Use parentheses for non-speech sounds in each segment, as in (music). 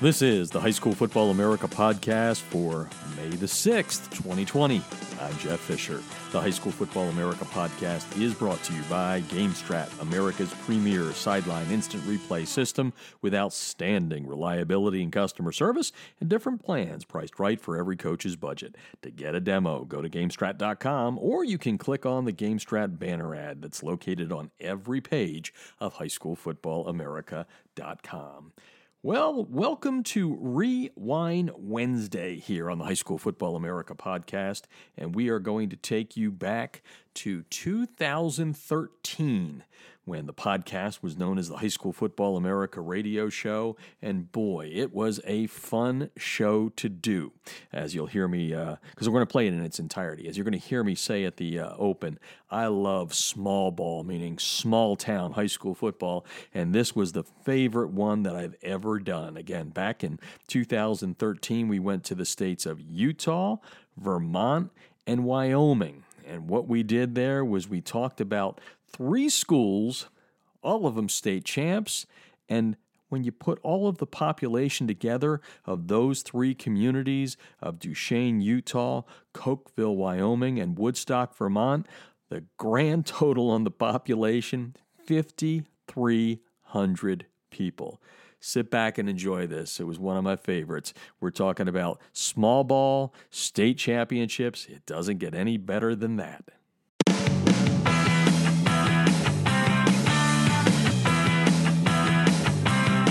This is the High School Football America podcast for May the 6th, 2020. I'm Jeff Fisher. The High School Football America podcast is brought to you by GameStrat, America's premier sideline instant replay system with outstanding reliability and customer service and different plans priced right for every coach's budget. To get a demo, go to GameStrat.com or you can click on the GameStrat banner ad that's located on every page of HighSchoolFootballAmerica.com. Well, welcome to Rewind Wednesday here on the High School Football America podcast, and we are going to take you back to 2013 when the podcast was known as the High School Football America radio show. And boy, it was a fun show to do. As you'll hear me, because uh, we're going to play it in its entirety, as you're going to hear me say at the uh, open, I love small ball, meaning small town high school football. And this was the favorite one that I've ever done. Again, back in 2013, we went to the states of Utah, Vermont, and Wyoming. And what we did there was we talked about three schools, all of them state champs, and when you put all of the population together of those three communities of Duchesne, Utah, Cokeville, Wyoming, and Woodstock, Vermont, the grand total on the population 5,300 people. Sit back and enjoy this. It was one of my favorites. We're talking about small ball, state championships. It doesn't get any better than that.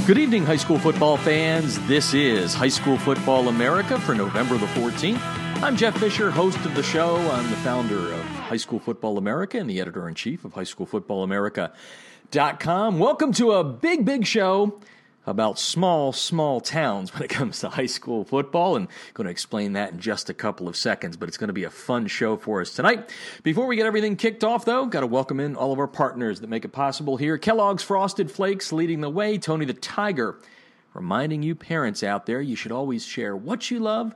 Good evening, high school football fans. This is High School Football America for November the 14th. I'm Jeff Fisher, host of the show. I'm the founder of High School Football America and the editor in chief of highschoolfootballamerica.com. Welcome to a big, big show about small, small towns when it comes to high school football, and going to explain that in just a couple of seconds. But it's going to be a fun show for us tonight. Before we get everything kicked off, though, got to welcome in all of our partners that make it possible here. Kellogg's Frosted Flakes leading the way. Tony the Tiger, reminding you parents out there, you should always share what you love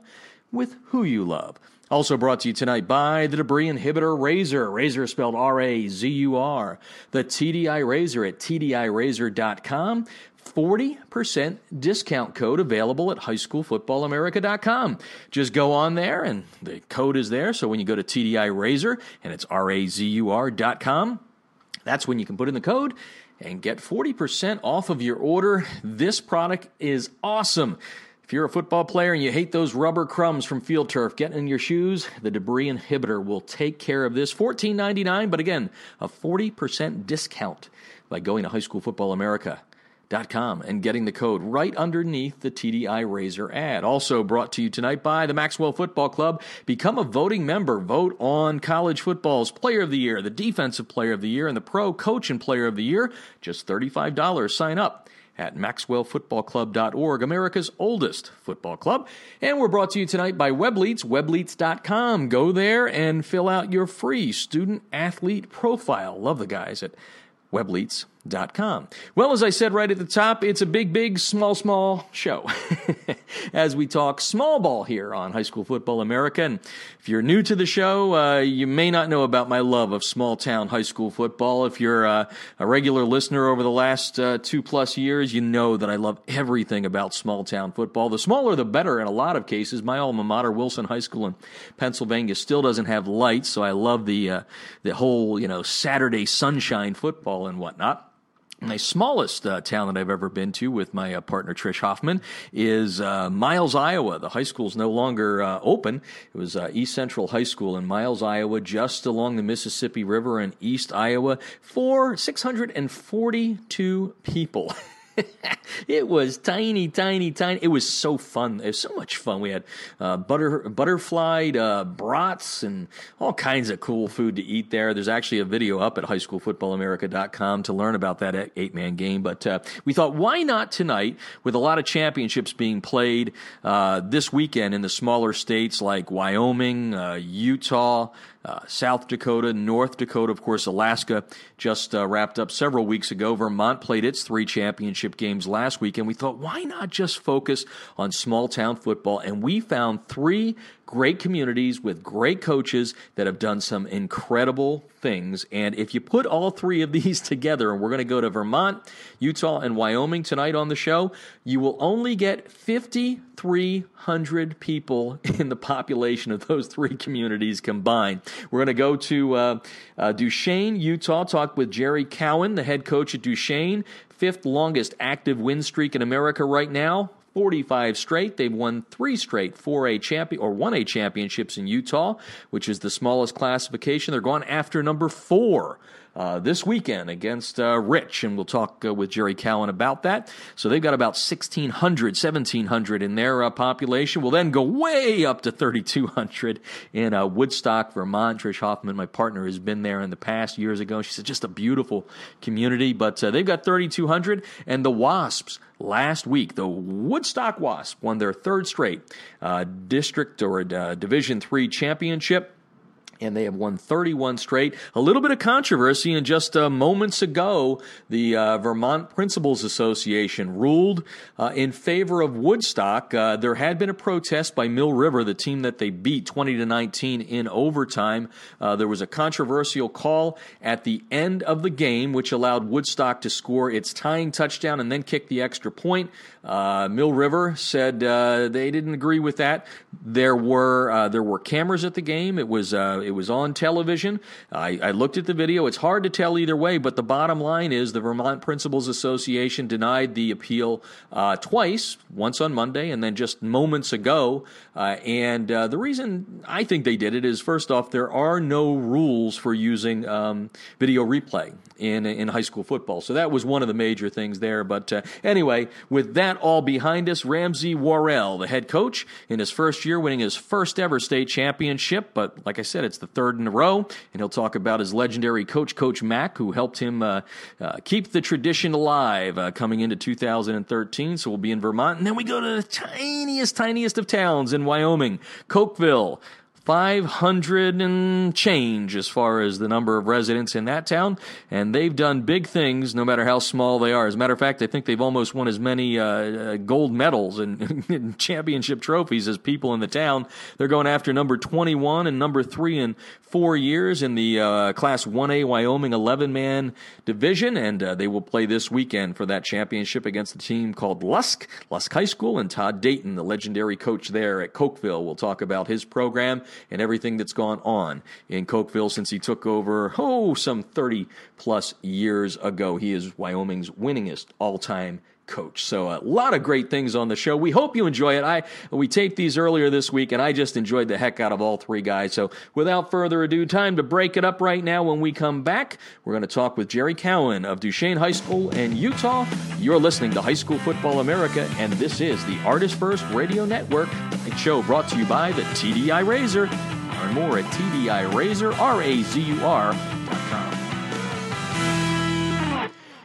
with who you love. Also brought to you tonight by the Debris Inhibitor Razor. Razor spelled R A Z U R. The TDI Razor at TDIRazor.com. 40% discount code available at highschoolfootballamerica.com. Just go on there and the code is there. So when you go to TDI Razor and it's R-A-Z-U-R.com, that's when you can put in the code and get 40% off of your order. This product is awesome. If you're a football player and you hate those rubber crumbs from field turf getting in your shoes, the debris inhibitor will take care of this. $14.99, but again, a 40% discount by going to High School Football America Com and getting the code right underneath the TDI Razor ad. Also brought to you tonight by the Maxwell Football Club. Become a voting member. Vote on college football's Player of the Year, the Defensive Player of the Year, and the Pro Coach and Player of the Year. Just $35. Sign up at maxwellfootballclub.org, America's oldest football club. And we're brought to you tonight by Webleets, webleets.com. Go there and fill out your free student athlete profile. Love the guys at Webleets Com. Well, as I said right at the top, it's a big, big, small, small show (laughs) as we talk small ball here on High School Football America. And if you're new to the show, uh, you may not know about my love of small town high school football. If you're uh, a regular listener over the last uh, two plus years, you know that I love everything about small town football. The smaller, the better in a lot of cases. My alma mater, Wilson High School in Pennsylvania, still doesn't have lights, so I love the uh, the whole you know Saturday sunshine football and whatnot. My smallest uh, town that I've ever been to with my uh, partner Trish Hoffman is uh, Miles, Iowa. The high school is no longer uh, open. It was uh, East Central High School in Miles, Iowa, just along the Mississippi River in East Iowa, for 642 people. (laughs) (laughs) it was tiny, tiny, tiny. It was so fun. It was so much fun. We had uh, butter butterfly uh, brats and all kinds of cool food to eat there. There's actually a video up at highschoolfootballamerica.com to learn about that eight man game. But uh, we thought, why not tonight, with a lot of championships being played uh, this weekend in the smaller states like Wyoming, uh, Utah, uh, South Dakota, North Dakota, of course, Alaska just uh, wrapped up several weeks ago. Vermont played its three championship games last week, and we thought, why not just focus on small town football? And we found three great communities with great coaches that have done some incredible things. And if you put all three of (laughs) these together, and we're going to go to Vermont, Utah, and Wyoming tonight on the show, you will only get 5,300 people (laughs) in the population of those three communities combined. We're going to go to uh, uh, Duchesne, Utah, talk with Jerry Cowan, the head coach at Duchesne, fifth longest active win streak in America right now. 45 straight. They've won three straight 4A champion or 1A championships in Utah, which is the smallest classification. They're going after number four uh, this weekend against uh, Rich, and we'll talk uh, with Jerry Cowan about that. So they've got about 1,600, 1,700 in their uh, population. We'll then go way up to 3,200 in Woodstock, Vermont. Trish Hoffman, my partner, has been there in the past years ago. She said just a beautiful community, but they've got 3,200, and the Wasps last week. The Woodstock Wasp won their third straight uh, district or uh, Division three championship and they have won 31 straight. A little bit of controversy, and just uh, moments ago, the uh, Vermont Principals Association ruled uh, in favor of Woodstock. Uh, there had been a protest by Mill River, the team that they beat 20 to 19 in overtime. Uh, there was a controversial call at the end of the game, which allowed Woodstock to score its tying touchdown and then kick the extra point. Uh, Mill River said they didn't agree with that. There were there were cameras at the game. It was it it was on television. I, I, looked at the video. It's hard to tell either way, but the bottom line is the Vermont Principals Association denied the appeal uh, twice, once on Monday and then just moments ago. Uh, and uh, the reason I think they did it is first off, there are no rules for using um, video replay in in high school football. So that was one of the major things there. But uh, anyway, with that all behind us, Ramsey Worrell, the head coach, in his first year, winning his first ever state championship. But like I said, it's the third in a row, and he'll talk about his legendary coach, Coach Mack, who helped him uh, uh, keep the tradition alive uh, coming into 2013. So we'll be in Vermont, and then we go to the tiniest, tiniest of towns in Wyoming, Cokeville. 500 and change as far as the number of residents in that town, and they've done big things no matter how small they are. As a matter of fact, I think they've almost won as many uh, uh gold medals and, (laughs) and, championship trophies as people in the town. They're going after number 21 and number 3 in four years in the uh, Class 1A Wyoming 11 man division, and uh, they will play this weekend for that championship against a team called Lusk, Lusk High School, and Todd Dayton, the legendary coach there at Cokeville, will talk about his program and everything that's gone on in Cokeville since he took over, oh, some 30 plus years ago. He is Wyoming's winningest all time coach. So a lot of great things on the show. We hope you enjoy it. I we taped these earlier this week and I just enjoyed the heck out of all three guys. So without further ado, time to break it up right now when we come back. We're going to talk with Jerry Cowan of Duchesne High School in Utah. You're listening to High School Football America and this is the Artist First Radio Network, a show brought to you by the TDI Razor. Learn more at TDIRazor, R-A-Z-U-R.com.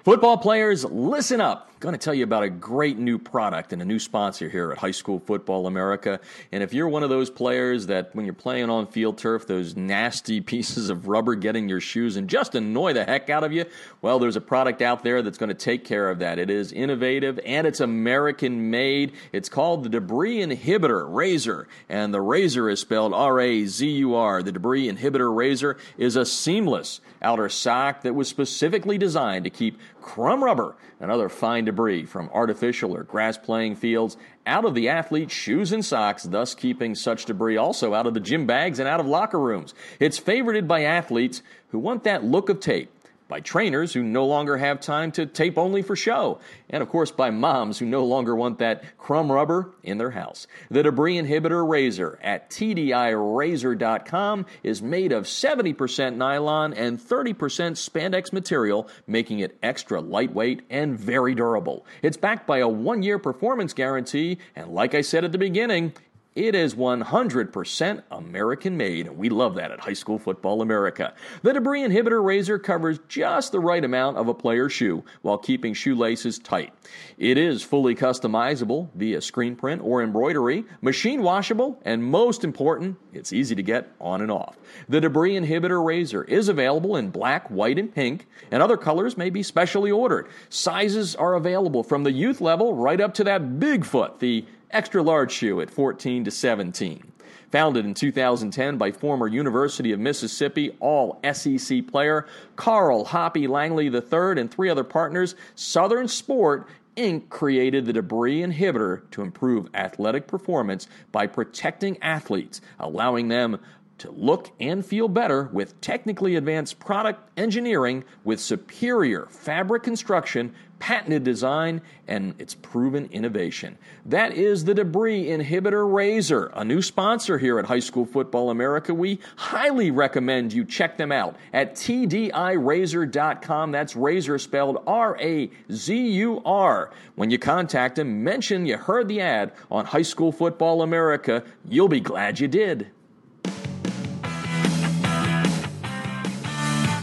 Football players, listen up. Going to tell you about a great new product and a new sponsor here at High School Football America. And if you're one of those players that when you're playing on field turf, those nasty (laughs) pieces of rubber get in your shoes and just annoy the heck out of you, well, there's a product out there that's going to take care of that. It is innovative and it's American made. It's called the Debris Inhibitor Razor. And the razor is spelled R A Z U R. The Debris Inhibitor Razor is a seamless outer sock that was specifically designed to keep crumb rubber and other fine debris from artificial or grass playing fields out of the athlete's shoes and socks, thus keeping such debris also out of the gym bags and out of locker rooms. It's favorited by athletes who want that look of tape by trainers who no longer have time to tape only for show, and of course by moms who no longer want that crumb rubber in their house. The debris inhibitor razor at TDIRazor.com is made of 70% nylon and 30% spandex material, making it extra lightweight and very durable. It's backed by a one year performance guarantee, and like I said at the beginning, it is 100% American made, and we love that at High School Football America. The debris inhibitor razor covers just the right amount of a player's shoe while keeping shoelaces tight. It is fully customizable via screen print or embroidery, machine washable, and most important, it's easy to get on and off. The debris inhibitor razor is available in black, white, and pink, and other colors may be specially ordered. Sizes are available from the youth level right up to that Bigfoot, the extra large shoe at 14 to 17. Founded in 2010 by former University of Mississippi All SEC player Carl Hoppy Langley III and three other partners, Southern Sport Inc. created the debris inhibitor to improve athletic performance by protecting athletes, allowing them to look and feel better with technically advanced product engineering with superior fabric construction, patented design, and its proven innovation. That is the Debris Inhibitor Razor, a new sponsor here at High School Football America. We highly recommend you check them out at tdirazor.com. That's razor spelled R A Z U R. When you contact them, mention you heard the ad on High School Football America. You'll be glad you did.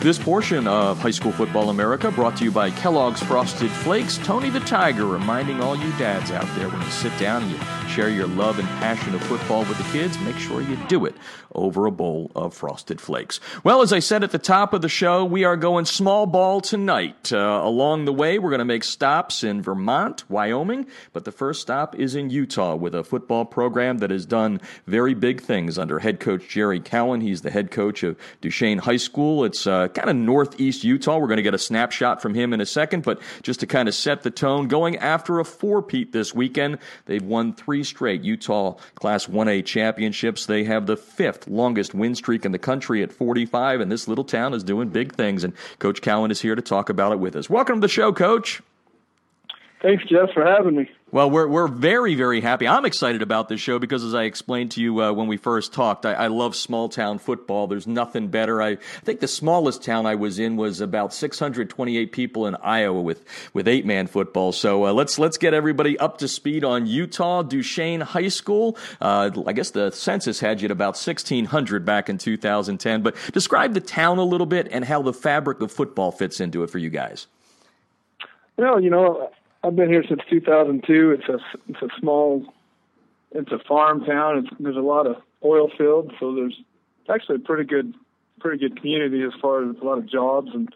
This portion of High School Football America brought to you by Kellogg's Frosted Flakes. Tony the Tiger reminding all you dads out there when you sit down and you share your love and passion of football with the kids, make sure you do it over a bowl of Frosted Flakes. Well, as I said at the top of the show, we are going small ball tonight. Uh, along the way, we're going to make stops in Vermont, Wyoming, but the first stop is in Utah with a football program that has done very big things under head coach Jerry Cowan. He's the head coach of Duchesne High School. It's uh, kind of northeast Utah. We're going to get a snapshot from him in a second, but just to kind of set the tone, going after a four-peat this weekend, they've won three straight Utah Class 1A championships. They have the fifth longest win streak in the country at 45, and this little town is doing big things. And Coach Cowan is here to talk about it with us. Welcome to the show, Coach. Thanks, Jeff, for having me. Well, we're we're very very happy. I'm excited about this show because, as I explained to you uh, when we first talked, I, I, love small town football. There's nothing better. I, think the smallest town I was in was about 628 people in Iowa with with eight man football. So uh, let's let's get everybody up to speed on Utah Duchesne High School. Uh, I guess the census had you at about 1600 back in 2010. But describe the town a little bit and how the fabric of football fits into it for you guys. Well, you know, I've been here since 2002. It's a it's a small, it's a farm town. It's, there's a lot of oil fields, so there's actually a pretty good pretty good community as far as a lot of jobs and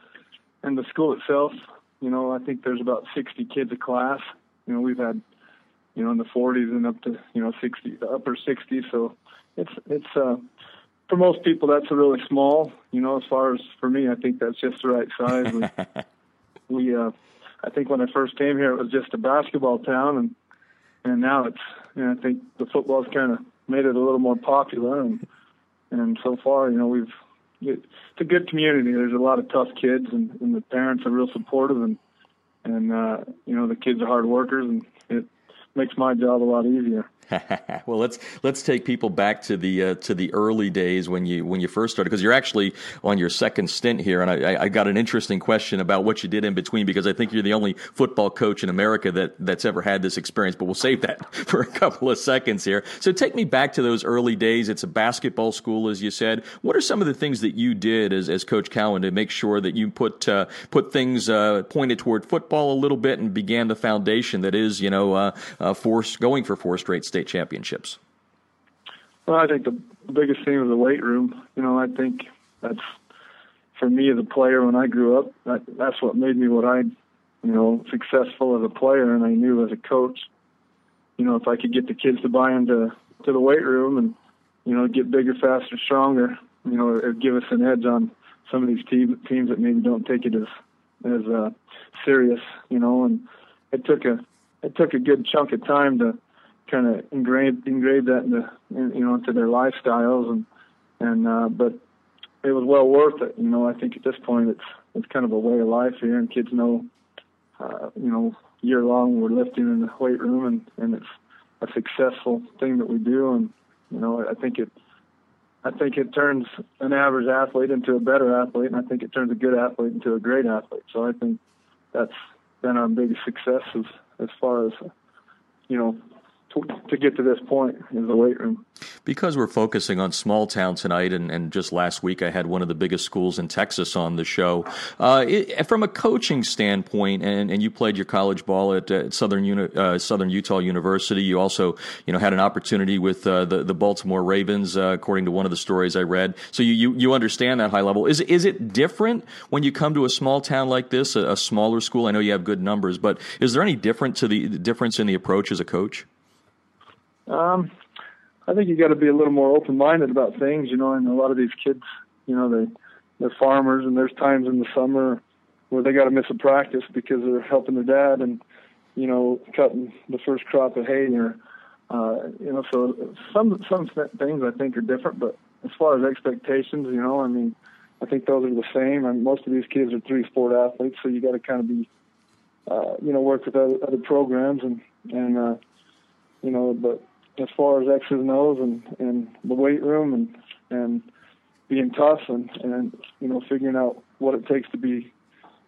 and the school itself. You know, I think there's about 60 kids a class. You know, we've had you know in the 40s and up to you know 60 the upper 60s. So it's it's uh for most people that's a really small. You know, as far as for me, I think that's just the right size. we, (laughs) we uh I think when I first came here, it was just a basketball town, and and now it's. You know, I think the football's kind of made it a little more popular, and and so far, you know, we've it's a good community. There's a lot of tough kids, and, and the parents are real supportive, and and uh, you know the kids are hard workers, and it makes my job a lot easier. (laughs) well, let's let's take people back to the uh, to the early days when you when you first started because you're actually on your second stint here, and I, I, got an interesting question about what you did in between because I think you're the only football coach in America that that's ever had this experience. But we'll save that (laughs) for a couple of seconds here. So take me back to those early days. It's a basketball school, as you said. What are some of the things that you did as as Coach Cowan to make sure that you put uh, put things uh, pointed toward football a little bit and began the foundation that is you know uh, uh, force going for four straight states? State championships? Well, I think the biggest thing was the weight room. You know, I think that's for me as a player when I grew up. That, that's what made me what I, you know, successful as a player, and I knew as a coach. You know, if I could get the kids to buy into to the weight room and you know get bigger, faster, stronger, you know, it'd give us an edge on some of these team, teams that maybe don't take it as as uh, serious. You know, and it took a it took a good chunk of time to kind of engrave engrave that into you know into their lifestyles and and uh, but it was well worth it. You know, I think at this point it's it's kind of a way of life here, and kids know, uh, you know, year long we're lifting in the weight room, and and it's a successful thing that we do, and you know, I think it. I think it turns an average athlete into a better athlete, and I think it turns a good athlete into a great athlete. So I think that's been our biggest success as as far as you know to, to get to this point in the weight room. Because we're focusing on small town tonight, and, and just last week I had one of the biggest schools in Texas on the show. Uh, it, from a coaching standpoint, and, and you played your college ball at, at Southern Uni, uh, Southern Utah University. You also, you know, had an opportunity with uh, the the Baltimore Ravens, uh, according to one of the stories I read. So you, you, you understand that high level. Is is it different when you come to a small town like this, a, a smaller school? I know you have good numbers, but is there any different to the difference in the approach as a coach? Um, I think you got to be a little more open-minded about things, you know. And a lot of these kids, you know, they they're farmers, and there's times in the summer where they got to miss a practice because they're helping their dad and you know cutting the first crop of hay or uh, you know so some some things I think are different, but as far as expectations, you know, I mean, I think those are the same. I And most of these kids are three sport athletes, so you got to kind of be uh, you know work with other, other programs and and uh, you know but as far as X's and O's and and the weight room and and being tough and and you know figuring out what it takes to be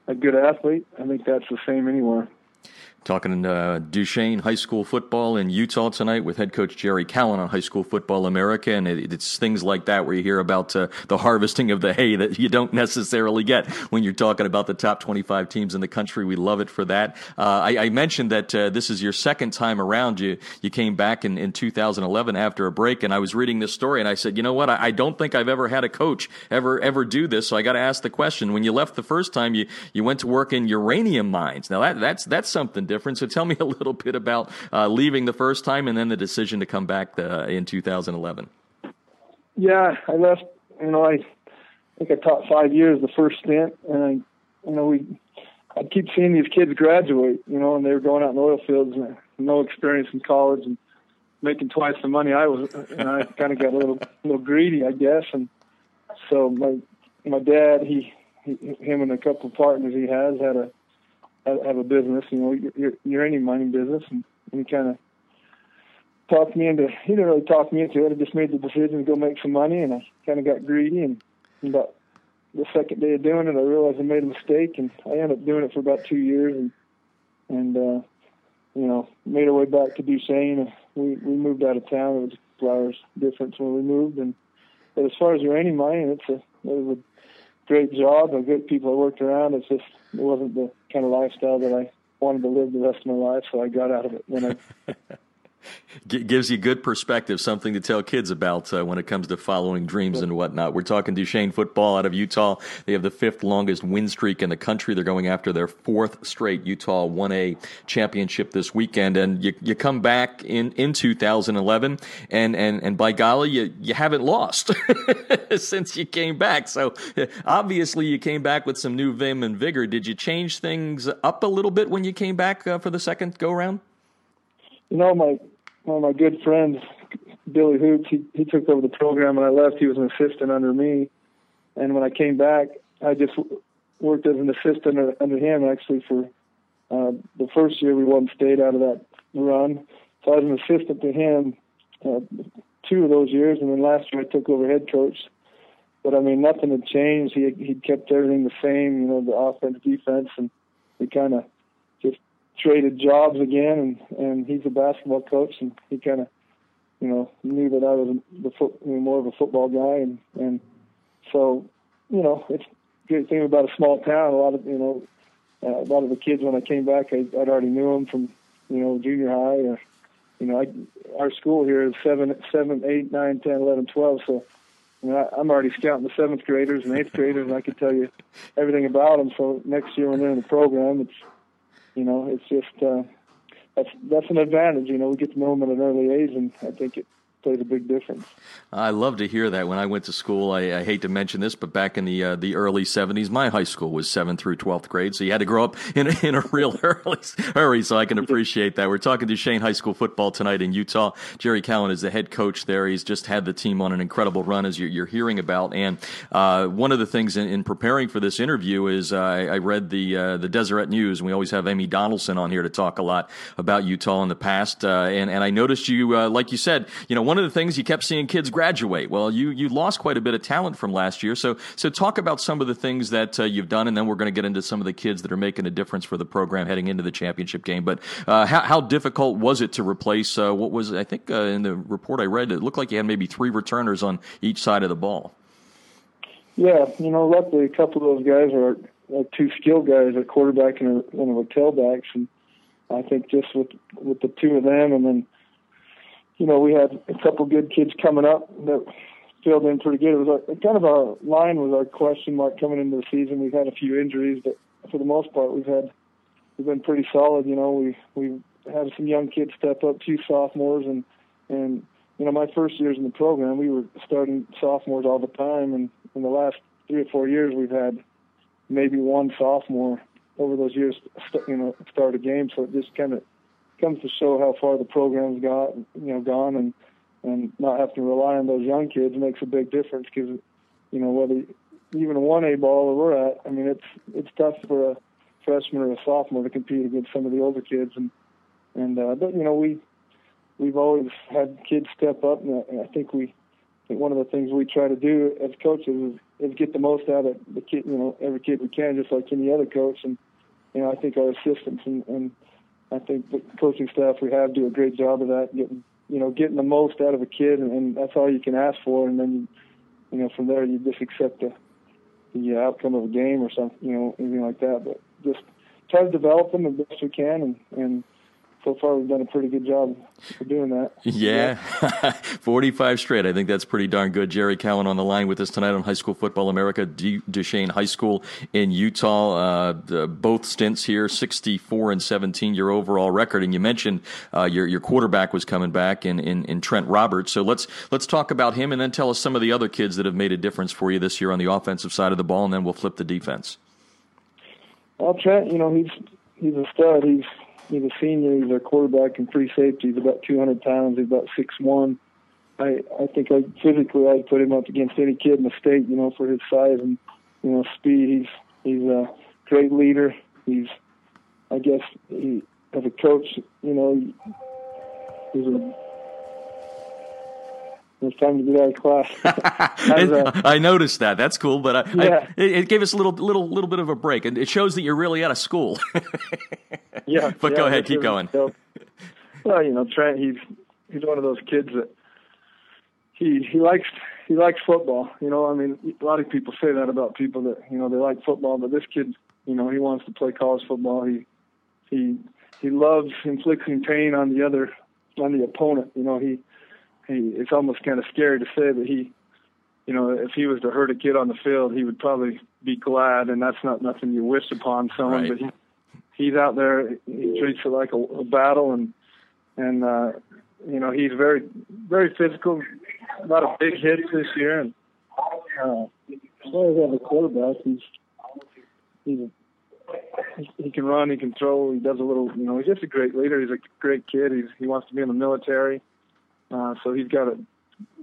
a good athlete. I think that's the same anywhere. Talking uh, Duchesne High School football in Utah tonight with head coach Jerry Cowan on High School Football America, and it, it's things like that where you hear about uh, the harvesting of the hay that you don't necessarily get when you're talking about the top 25 teams in the country. We love it for that. Uh, I, I, mentioned that uh, this is your second time around. You you came back in, in 2011 after a break, and I was reading this story, and I said, you know what? I, I don't think I've ever had a coach ever ever do this, so I got to ask the question. When you left the first time, you you went to work in uranium mines. Now that that's that's something different. So tell me a little bit about uh, leaving the first time and then the decision to come back uh, in 2011. Yeah, I left. You know, I, I think I taught five years the first stint, and I, you know, we, I keep seeing these kids graduate. You know, and they were going out in the oil fields, and no experience in college, and making twice the money I was. And I (laughs) kind of got a little, little greedy, I guess, and so my, my dad, he, he him and a couple of partners he has had a have a business, you know, your uranium mining business, and, and he kind of talked me into. He didn't really talk me into it. I just made the decision to go make some money, and I kind of got greedy. And about the second day of doing it, I realized I made a mistake, and I ended up doing it for about two years, and and uh, you know, made our way back to Duchesne. And we we moved out of town. It was a couple hours difference when we moved, and but as far as uranium mining, it's a it was a great job and good people I worked around. It's just it wasn't the kind of lifestyle that I wanted to live the rest of my life, so I got out of it when I (laughs) gives you good perspective, something to tell kids about uh, when it comes to following dreams and whatnot. We're talking Duchesne football out of Utah. They have the fifth longest win streak in the country. They're going after their fourth straight Utah 1A championship this weekend. And you, you come back in, in 2011, and, and, and by golly, you, you haven't lost (laughs) since you came back. So obviously, you came back with some new vim and vigor. Did you change things up a little bit when you came back uh, for the second go round? You know, my one of my good friends, Billy Hoops, he, he took over the program when I left. He was an assistant under me. And when I came back, I just worked as an assistant under him actually for uh, the first year we won state out of that run. So I was an assistant to him uh, two of those years, and then last year I took over head coach. But I mean, nothing had changed. He he kept everything the same, you know, the offense, defense, and we kind of traded jobs again, and and he's a basketball coach, and he kind of, you know, knew that I was the foot, you know, more of a football guy, and and so, you know, it's great thing about a small town. A lot of you know, uh, a lot of the kids when I came back, I, I'd already knew them from, you know, junior high, or, you know, I, our school here is seven, seven, eight, nine, ten, eleven, twelve, so. You know, I'm already scouting the seventh graders and eighth graders, and I can tell you everything about them. So next year when they're in the program, it's you know, it's just uh, that's that's an advantage. You know, we get to know them at an early age, and I think it plays a big difference. I love to hear that. When I went to school, I, I hate to mention this, but back in the uh, the early '70s, my high school was seventh through twelfth grade, so you had to grow up in a, in a real (laughs) early hurry. So I can appreciate that. We're talking Duchesne High School football tonight in Utah. Jerry Cowan is the head coach there. He's just had the team on an incredible run, as you're, you're hearing about. And uh, one of the things in, in, preparing for this interview is uh, I, I, read the uh, the Deseret News, and we always have Amy Donaldson on here to talk a lot about Utah in the past. Uh, and and I noticed you, uh, like you said, you know one of the things you kept seeing kids graduate. Well, you you lost quite a bit of talent from last year. So so talk about some of the things that uh, you've done, and then we're going to get into some of the kids that are making a difference for the program heading into the championship game. But uh, how, how, difficult was it to replace uh, what was I think uh, in the report I read it looked like you had maybe three returners on each side of the ball. Yeah, you know, luckily a couple of those guys are, are two skilled guys, a quarterback and a, and a tailbacks, and I think just with with the two of them, and then you know, we had a couple good kids coming up that filled in pretty good. It was a, kind of our line was our question mark coming into the season. We've had a few injuries, but for the most part, we've had we've been pretty solid. You know, we we had some young kids step up, two sophomores, and and you know, my first years in the program, we were starting sophomores all the time, and in the last three or four years, we've had maybe one sophomore over those years, you know, start a game. So it just kind of comes to show how far the program's got, you know, gone, and and not having to rely on those young kids makes a big difference because, you know, whether even one A ball where we're at, I mean, it's it's tough for a freshman or a sophomore to compete against some of the older kids, and and uh, but you know we we've always had kids step up, and I think we I think one of the things we try to do as coaches is, is get the most out of the kid, you know, every kid we can, just like any other coach, and you know I think our assistants and, and I think the coaching staff we have do a great job of that, getting you know getting the most out of a kid, and, and that's all you can ask for, and then you, you know from there you just accept the the outcome of a game or something, you know, anything like that. But just try to develop them the best we can, and and so far we've done a pretty good job of doing that. Yeah, (laughs) 45 straight. I think that's pretty darn good. Jerry Cowan on the line with us tonight on High School Football America, Duchesne High School in Utah. Uh, both stints here, 64 and 17, your overall record. And you mentioned uh, your your quarterback was coming back in, in, in Trent Roberts. So let's let's talk about him, and then tell us some of the other kids that have made a difference for you this year on the offensive side of the ball, and then we'll flip the defense. Well, Trent, you know he's he's a stud. He's he's a senior. He's a quarterback and free safety. He's about 200 pounds. He's about six one. I I think I physically I'd put him up against any kid in the state. You know, for his size and you know speed. He's he's a great leader. He's I guess he as a coach, you know, he's a it's time to get out of class. (laughs) I noticed that. That's cool, but I, yeah. I, it, gave us a little, little, little bit of a break, and it shows that you're really out of school. (laughs) yeah, but yeah, go ahead, keep going. Well, you know, Trent, he's he's one of those kids that he he likes he likes football. You know, I mean, a lot of people say that about people that you know they like football, but this kid, you know, he wants to play college football. He he he loves inflicting pain on the other on the opponent. You know, he he it's almost kind of scary to say that he you know if he was to hurt a kid on the field he would probably be glad and that's not nothing you wish upon someone right. but he he's out there he treats it like a, a battle and and uh you know he's very very physical a lot of big hits this year and uh as far as have a quarterback he's he's he can run, he can throw, he does a little, you know, he's just a great leader. He's a great kid. He's he wants to be in the military. Uh, so he's got a,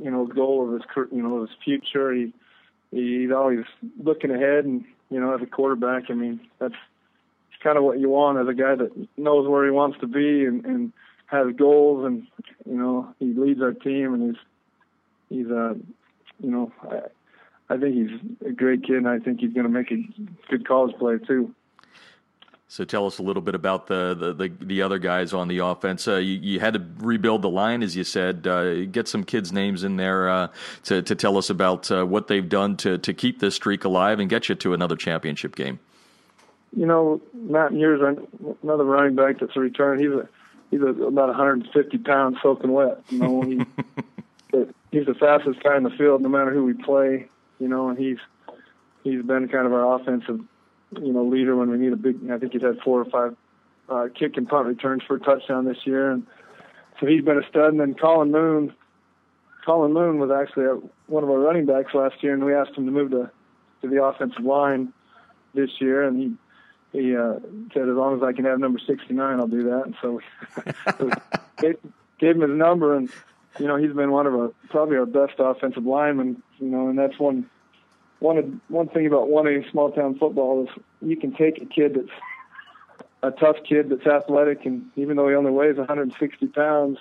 you know, goal of his, you know, his future. He, he's always looking ahead, and you know, as a quarterback, I mean, that's kind of what you want as a guy that knows where he wants to be and, and has goals, and you know, he leads our team, and he's, he's, uh, you know, I, I think he's a great kid, and I think he's going to make a good college player too. So tell us a little bit about the the, the, the other guys on the offense. Uh, you, you, had to rebuild the line, as you said. Uh, get some kids' names in there uh, to to tell us about uh, what they've done to to keep this streak alive and get you to another championship game. You know, Matt Years, another running back that's a return. He's a he's a, about 150 pounds soaking wet. You know, he, (laughs) he's the fastest guy in the field, no matter who we play. You know, and he's he's been kind of our offensive you know, leader when we need a big. I think he's had four or five uh, kick and punt returns for a touchdown this year, and so he's been a stud. And then Colin Moon, Colin Moon was actually a, one of our running backs last year, and we asked him to move to to the offensive line this year, and he he uh, said as long as I can have number 69, I'll do that. And so, (laughs) so gave, gave him his number, and you know he's been one of our probably our best offensive linemen. You know, and that's one one one thing about one A small town football is you can take a kid that's a tough kid that's athletic, and even though he only weighs 160 pounds,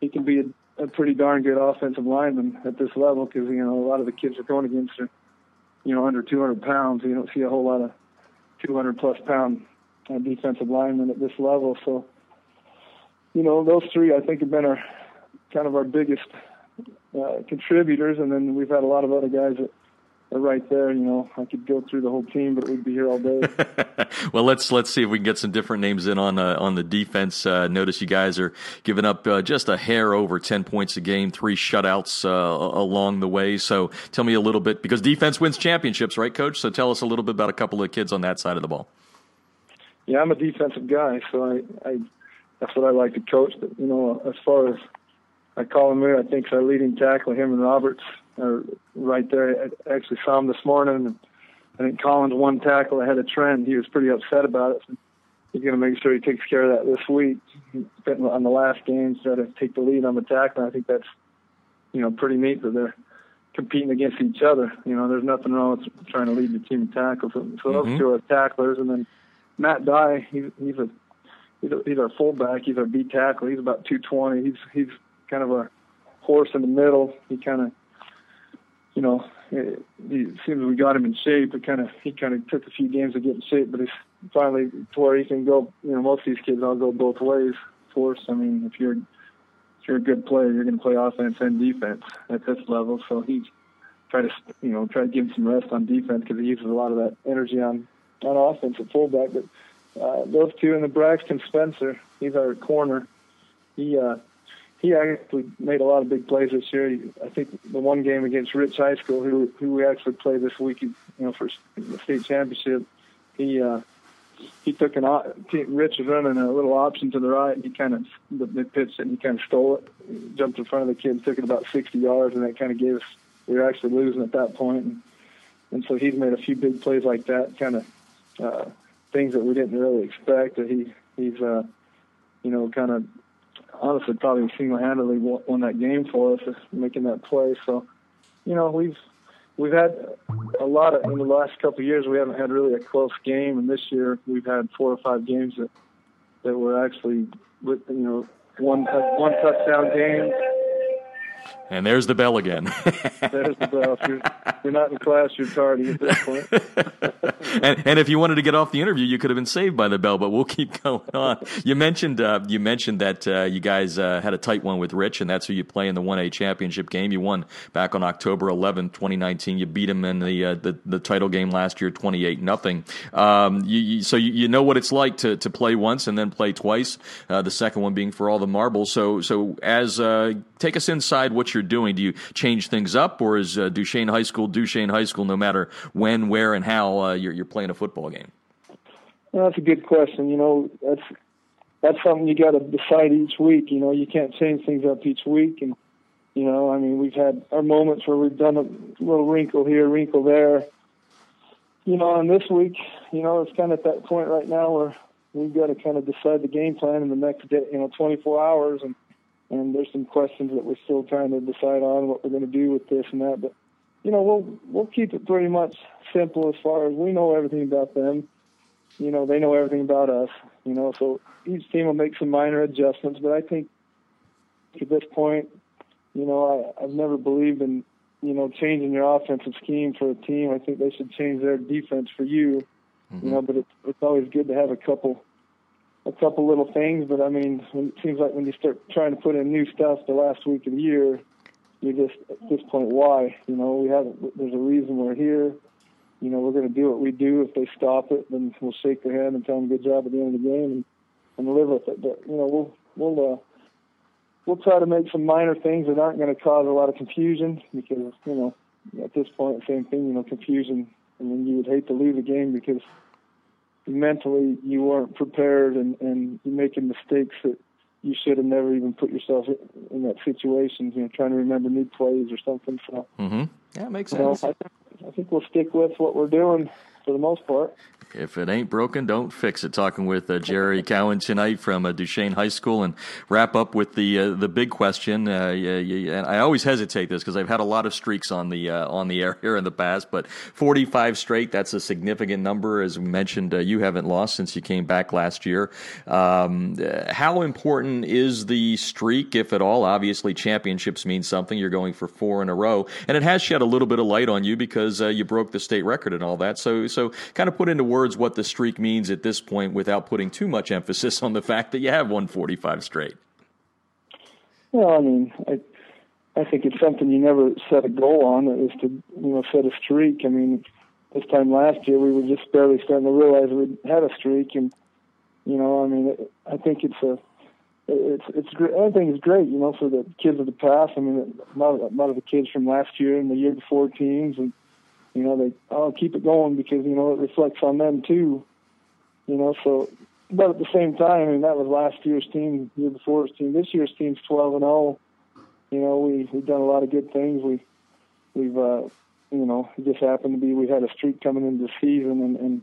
he can be a, a pretty darn good offensive lineman at this level because you know a lot of the kids are going against are you know under 200 pounds. You don't see a whole lot of 200 plus pound uh, defensive linemen at this level. So you know those three I think have been our kind of our biggest uh, contributors, and then we've had a lot of other guys that right there. You know, I could go through the whole team, but we'd be here all day. (laughs) well, let's let's see if we can get some different names in on uh, on the defense. Uh, notice you guys are giving up uh, just a hair over ten points a game, three shutouts uh, along the way. So tell me a little bit because defense wins championships, right, Coach? So tell us a little bit about a couple of kids on that side of the ball. Yeah, I'm a defensive guy, so I, I that's what I like to coach. But you know, as far as I call him I think our leading tackle, him and Roberts are right there. I actually saw him this morning. And I think Colin's one tackle ahead of Trent. He was pretty upset about it. So he's going to make sure he takes care of that this week. On the last game, try to take the lead on the tackle. I think that's you know pretty neat that they're competing against each other. You know, there's nothing wrong with trying to lead the team in tackles. So, so mm-hmm. those two are tacklers, and then Matt Dye, he's he's a he's, a, he's our fullback. He's our B tackle. He's about 220. He's he's kind of a horse in the middle. He kind of, you know, it, it seems we got him in shape. It kind of he kind of took a few games to get in shape, but he's finally to where he can go. You know, most of these kids all go both ways. Force. I mean, if you're if you're a good player, you're going to play offense and defense at this level. So he's try to you know try to give him some rest on defense because he uses a lot of that energy on on offense at fullback. But uh, those two and the Braxton Spencer, he's our corner. He uh, he actually made a lot of big plays this year. I think the one game against Rich High School, who who we actually played this week, you know, for the state championship, he uh, he took an Rich was running a little option to the right, and he kind of they pitched it, and he kind of stole it, jumped in front of the kid, took it about 60 yards, and that kind of gave us we were actually losing at that point, and and so he's made a few big plays like that, kind of uh, things that we didn't really expect. That he he's uh, you know kind of honestly probably single-handedly won that game for us, making that play. So, you know, we've we've had a lot of in the last couple of years. We haven't had really a close game, and this year we've had four or five games that that were actually you know one one touchdown games and there's the bell again. (laughs) there's the bell. If you're, you're, not in class, you're tardy at this point. (laughs) and, and, if you wanted to get off the interview, you could have been saved by the bell. But we'll keep (laughs) going on. You mentioned uh, you mentioned that uh, you guys uh, had a tight one with Rich, and that's who you play in the one A championship game. You won back on October 11, 2019. You beat him in the uh, the, the, title game last year, 28 nothing. Um, you, you, so you, you, know what it's like to, to play once and then play twice. Uh, the second one being for all the marbles. So so as uh, take us inside what you're doing. Do you change things up, or is uh, Duchesne High School Duchesne High School no matter when, where, and how uh, you're, you're playing a football game? Well, that's a good question. You know, that's that's something you got to decide each week. You know, you can't change things up each week, and you know, I mean, we've had our moments where we've done a little wrinkle here, wrinkle there. You know, and this week, you know, it's kind of at that point right now where we've got to kind of decide the game plan in the next day, you know, 24 hours, and and there's some questions that we're still trying to decide on what we're going to do with this and that. But you know, we'll we'll keep it pretty much simple as far as we know everything about them. You know, they know everything about us. You know, so each team will make some minor adjustments. But I think at this point, you know, I, I've never believed in you know changing your offensive scheme for a team. I think they should change their defense for you. Mm-hmm. You know, but it's it's always good to have a couple a couple little things, but I mean, it seems like when you start trying to put in new stuff the last week of the year, you just at this point, why? You know, we have there's a reason we're here. You know, we're going to do what we do. If they stop it, then we'll shake their hand and tell them good job at the end of the game and, and live with it. But you know, we'll we'll uh, we'll try to make some minor things that aren't going to cause a lot of confusion because you know at this point, same thing. You know, confusion. I mean, you would hate to lose a game because mentally you weren't prepared and and you're making mistakes that you should have never even put yourself in that situation. You know, trying to remember new plays or something. So, mm-hmm. yeah, makes sense. Know, I, I think we'll stick with what we're doing for the most part. If it ain't broken, don't fix it. Talking with uh, Jerry (laughs) Cowan tonight from uh, Duchesne High School, and wrap up with the uh, the big question. Uh, and I always hesitate this because I've had a lot of streaks on the uh, on the air here in the past, but 45 straight—that's a significant number. As we mentioned, uh, you haven't lost since you came back last year. Um, how important is the streak, if at all? Obviously, championships mean something. You're going for four in a row, and it has shed a little bit of light on you because you broke the state record and all that. So, so kind of put into words what the streak means at this point without putting too much emphasis on the fact that you have won 45 straight? Well, I mean, I, I think it's something you never set a goal on is to you know set a streak. I mean, this time last year we were just barely starting to realize we had a streak, and you know, I mean, it, I think it's a it's it's great. I think it's great, you know, for the kids of the past. I mean, a lot of, a lot of the kids from last year and the year before teams, and you know, they I'll keep it going because you know it reflects on them too. You know, so but at the same time, I mean that was last year's team, year before's team. This year's team's 12 and 0. you know, we we've done a lot of good things. We we've uh, you know, it just happened to be we had a streak coming into the season, and and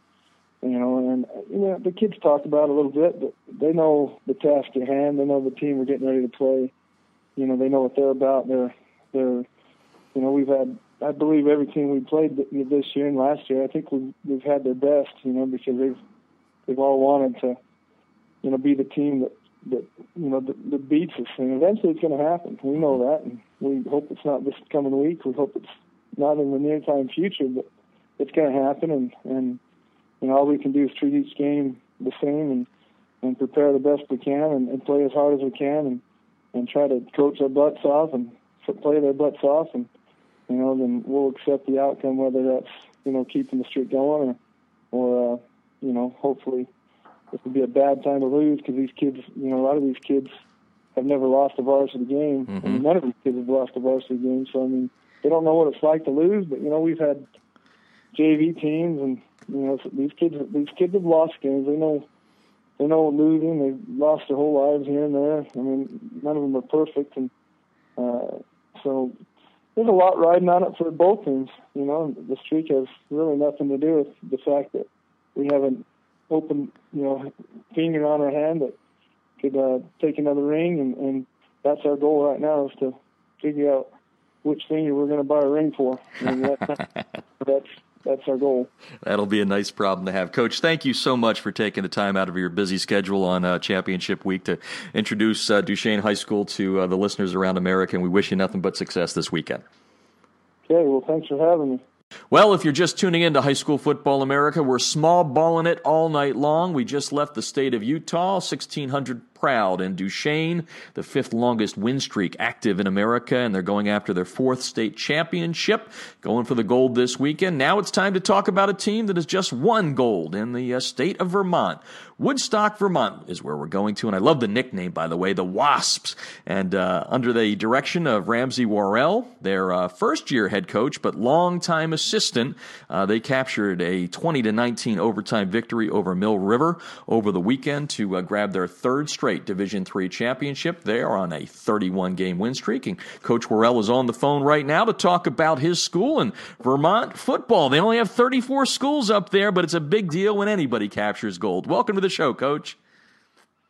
you know, and you know, the kids talked about it a little bit, but they know the task at hand. They know the team we're getting ready to play. You know, they know what they're about. They're they're you know, we've had I believe every team we played this year and last year, I think we've we've had their best. You know, because they've they've all wanted to, you know, be the team that that you know that, that beats us, and eventually it's going to happen. We know that, and we hope it's not this coming week. We hope it's not in the near time future, but it's going to happen, and and you know all we can do is treat each game the same and and prepare the best we can and, and play as hard as we can and and try to coach our butts off and play their butts off and you know then we'll accept the outcome whether that's you know keeping the streak going or or uh, you know hopefully this would be a bad time to lose because these kids you know a lot of these kids have never lost a varsity game mm-hmm. and none of these kids have lost a varsity game so I mean they don't know what it's like to lose. But you know, we've had JV teams, and you know, these kids these kids have lost games. They know they know losing. They've lost their whole lives here and there. I mean, none of them are perfect, and uh, so there's a lot riding on it for both teams. You know, the streak has really nothing to do with the fact that we have an open, you know, finger on our hand that could uh, take another ring, and, and that's our goal right now is to figure out which senior we're going to buy a ring for. (laughs) That, that's that's our goal. That'll be a nice problem to have. Coach, thank you so much for taking the time out of your busy schedule on uh, Championship Week to introduce uh, Duchesne High School to uh, the listeners around America, and we wish you nothing but success this weekend. Okay, well, thanks for having me. Well, if you're just tuning in to High School Football America, we're small balling it all night long. We just left the state of Utah, 1600 proud. And Duchesne, the fifth longest win streak active in America, and they're going after their fourth state championship, going for the gold this weekend. Now it's time to talk about a team that has just won gold in the uh, state of Vermont. Woodstock, Vermont is where we're going to, and I love the nickname, by the way, the Wasps. And uh, under the direction of Ramsey Worrell, their uh, first year head coach, but longtime assistant, uh, they captured a 20 to 19 overtime victory over Mill River over the weekend to uh, grab their third straight straight Division Three championship. They are on a 31 game win streak, and Coach Worrell is on the phone right now to talk about his school and Vermont football. They only have 34 schools up there, but it's a big deal when anybody captures gold. Welcome to the show, Coach.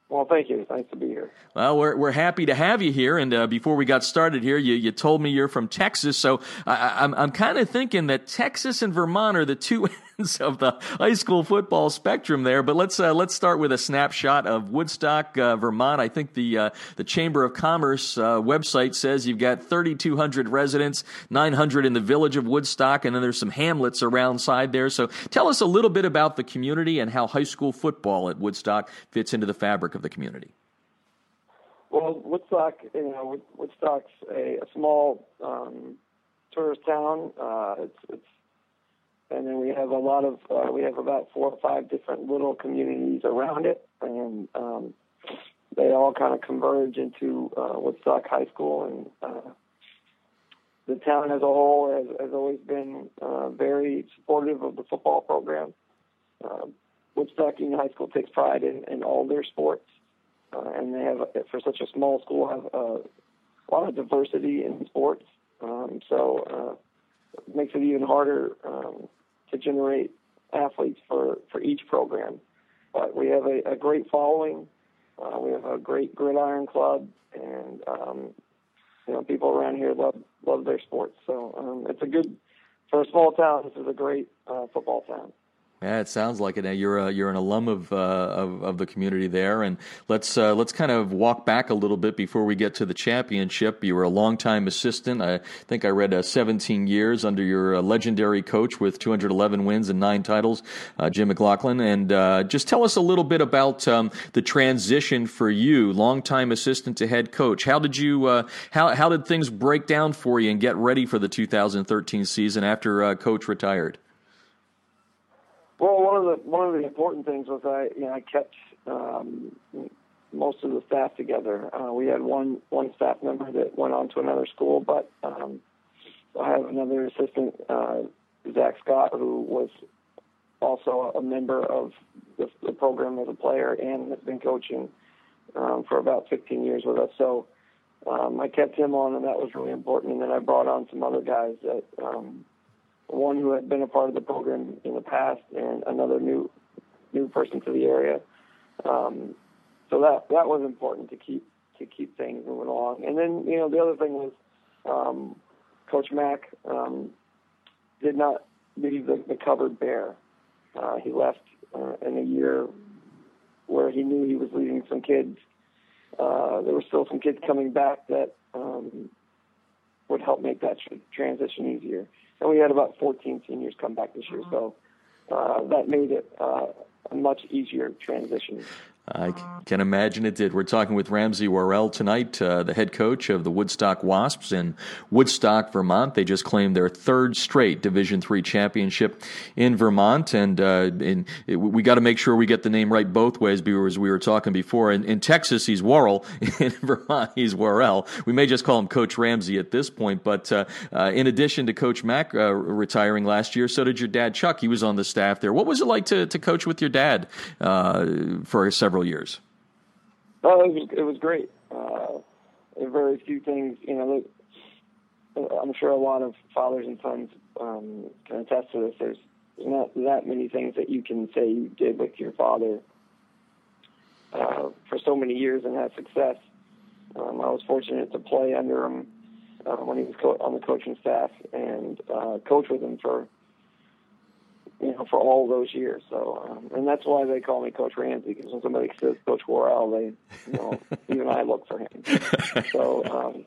Well, thank you. Nice to be here. Well, we're we're happy to have you here. And uh, before we got started here, you, you told me you're from Texas, so I, I'm I'm kind of thinking that Texas and Vermont are the two (laughs) (laughs) of the high school football spectrum there. But let's uh, let's start with a snapshot of Woodstock, uh, Vermont. I think the uh, the Chamber of Commerce uh, website says you've got 3,200 residents, 900 in the village of Woodstock, and then there's some hamlets around side there. So tell us a little bit about the community and how high school football at Woodstock fits into the fabric of the community. Well, Woodstock, you know, Woodstock's a, a small um, tourist town. Uh, it's, it's and then we have a lot of uh, we have about four or five different little communities around it, and um, they all kind of converge into uh, Woodstock High School, and uh, the town as a whole has, has always been uh, very supportive of the football program. Uh, Woodstock Union High School takes pride in, in all their sports, uh, and they have, for such a small school, have a lot of diversity in sports. Um, so uh, makes it even harder um, to generate athletes for, for each program. But we have a, a great following. Uh, we have a great gridiron club, and um, you know people around here love love their sports. So um, it's a good for a small town. This is a great uh, football town. Yeah, it sounds like it. You're a, you're an alum of, uh, of, of the community there, and let's uh, let's kind of walk back a little bit before we get to the championship. You were a longtime assistant. I think I read uh, 17 years under your uh, legendary coach with 211 wins and nine titles, uh, Jim McLaughlin. And uh, just tell us a little bit about um, the transition for you, longtime assistant to head coach. How did you how how did things break down for you and get ready for the 2013 season after coach retired? Well, one of the one of the important things was I you know I kept um, most of the staff together. Uh, we had one one staff member that went on to another school, but um, I have another assistant, uh, Zach Scott, who was also a member of the, the program as a player and has been coaching um, for about 15 years with us. So um, I kept him on, and that was really important. And then I brought on some other guys that um, one who had been a part of the program in the past, and another new new person to the area. Um, so that that was important to keep to keep things moving along. And then you know the other thing was um, Coach Mack um, did not leave the, the cupboard bare. Uh, he left uh, in a year where he knew he was leaving some kids. Uh, there were still some kids coming back that um, would help make that transition easier. And we had about 14 seniors come back this year, so uh, that made it uh, a much easier transition. I can imagine it did. We're talking with Ramsey Worrell tonight, uh, the head coach of the Woodstock Wasps in Woodstock, Vermont. They just claimed their third straight Division Three championship in Vermont, and, uh, in, it, we got to make sure we get the name right both ways. Because we were talking before, in, in Texas he's Worrell, (laughs) in Vermont he's Worrell. We may just call him Coach Ramsey at this point. But uh, uh in addition to Coach Mack uh, retiring last year, so did your dad Chuck. He was on the staff there. What was it like to, to coach with your dad uh, for several? Several years? Oh, it was, it was great. Uh, very few things, you know. I'm sure a lot of fathers and sons um, can attest to this. There's not that many things that you can say you did with your father uh, for so many years and have success. Um, I was fortunate to play under him uh, when he was co- on the coaching staff and uh, coach with him for you know, for all those years. So, um, and that's why they call me Coach Ramsey because when somebody says Coach Worrell, they, you know, (laughs) even I look for him. So, um,